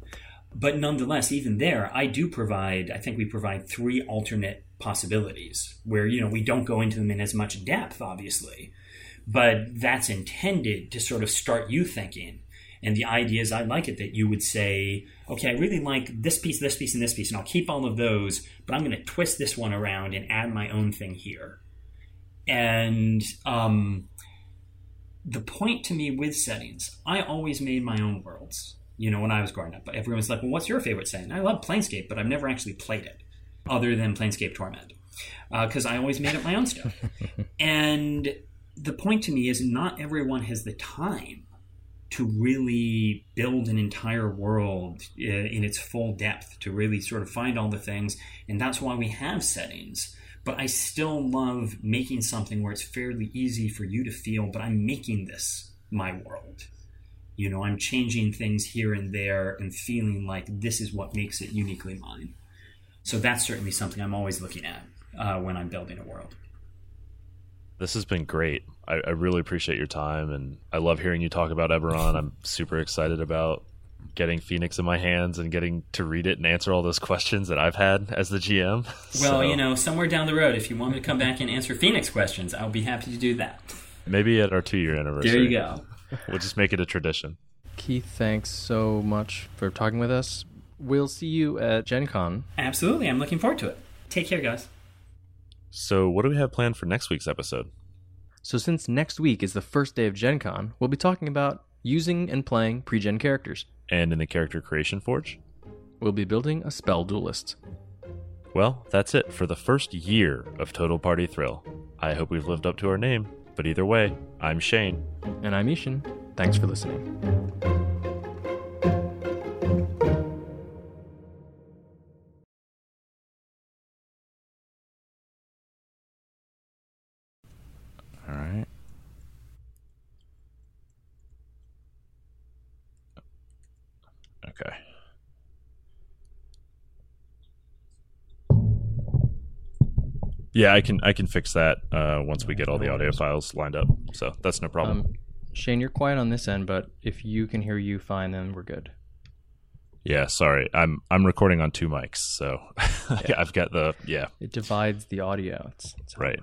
But nonetheless, even there, I do provide. I think we provide three alternate possibilities where you know we don't go into them in as much depth, obviously, but that's intended to sort of start you thinking. And the idea is, I like it that you would say, okay, I really like this piece, this piece, and this piece, and I'll keep all of those, but I'm going to twist this one around and add my own thing here. And um, the point to me with settings, I always made my own worlds. You know, when I was growing up, everyone was like, well, what's your favorite setting? I love Planescape, but I've never actually played it other than Planescape Torment because I always made up my own stuff. <laughs> and the point to me is, not everyone has the time to really build an entire world in its full depth, to really sort of find all the things. And that's why we have settings. But I still love making something where it's fairly easy for you to feel, but I'm making this my world. You know, I'm changing things here and there and feeling like this is what makes it uniquely mine. So that's certainly something I'm always looking at uh, when I'm building a world. This has been great. I, I really appreciate your time, and I love hearing you talk about Eberron. I'm <laughs> super excited about getting Phoenix in my hands and getting to read it and answer all those questions that I've had as the GM. <laughs> Well, So you know, somewhere down the road, if you want me to come back and answer Phoenix questions, I'll be happy to do that. maybe at our two year anniversary. There you go. <laughs> We'll just make it a tradition. Keith, thanks so much for talking with us. We'll see you at Gen Con. Absolutely. I'm looking forward to it. Take care, guys. So, what do we have planned for next week's episode? So, since next week is the first day of Gen Con, we'll be talking about using and playing pre gen characters. And in the Character Creation Forge? We'll be building a spell duelist. Well, that's it for the first year of Total Party Thrill. I hope we've lived up to our name, but either way, I'm Shane. And I'm I-Hsien. Thanks for listening. Yeah, I can I can fix that uh, once we get all the audio files lined up. So that's no problem. Um, Shane, you're quiet on this end, but if you can hear you fine, then we're good. yeah, sorry. I'm I'm recording on two mics, so <laughs> I've got the yeah. It divides the audio. It's, it's Right.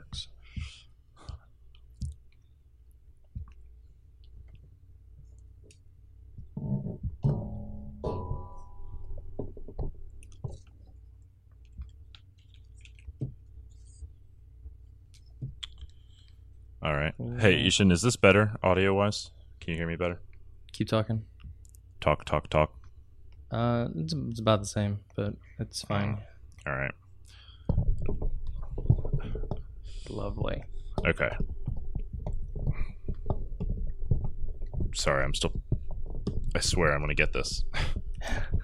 All right. Hey, I-Hsien, is this better audio wise? Can you hear me better? Keep talking. Talk, talk, talk. Uh, it's, it's about the same, but it's fine. All right. Lovely. Okay. Sorry, I'm still. I swear I'm going to get this. <laughs>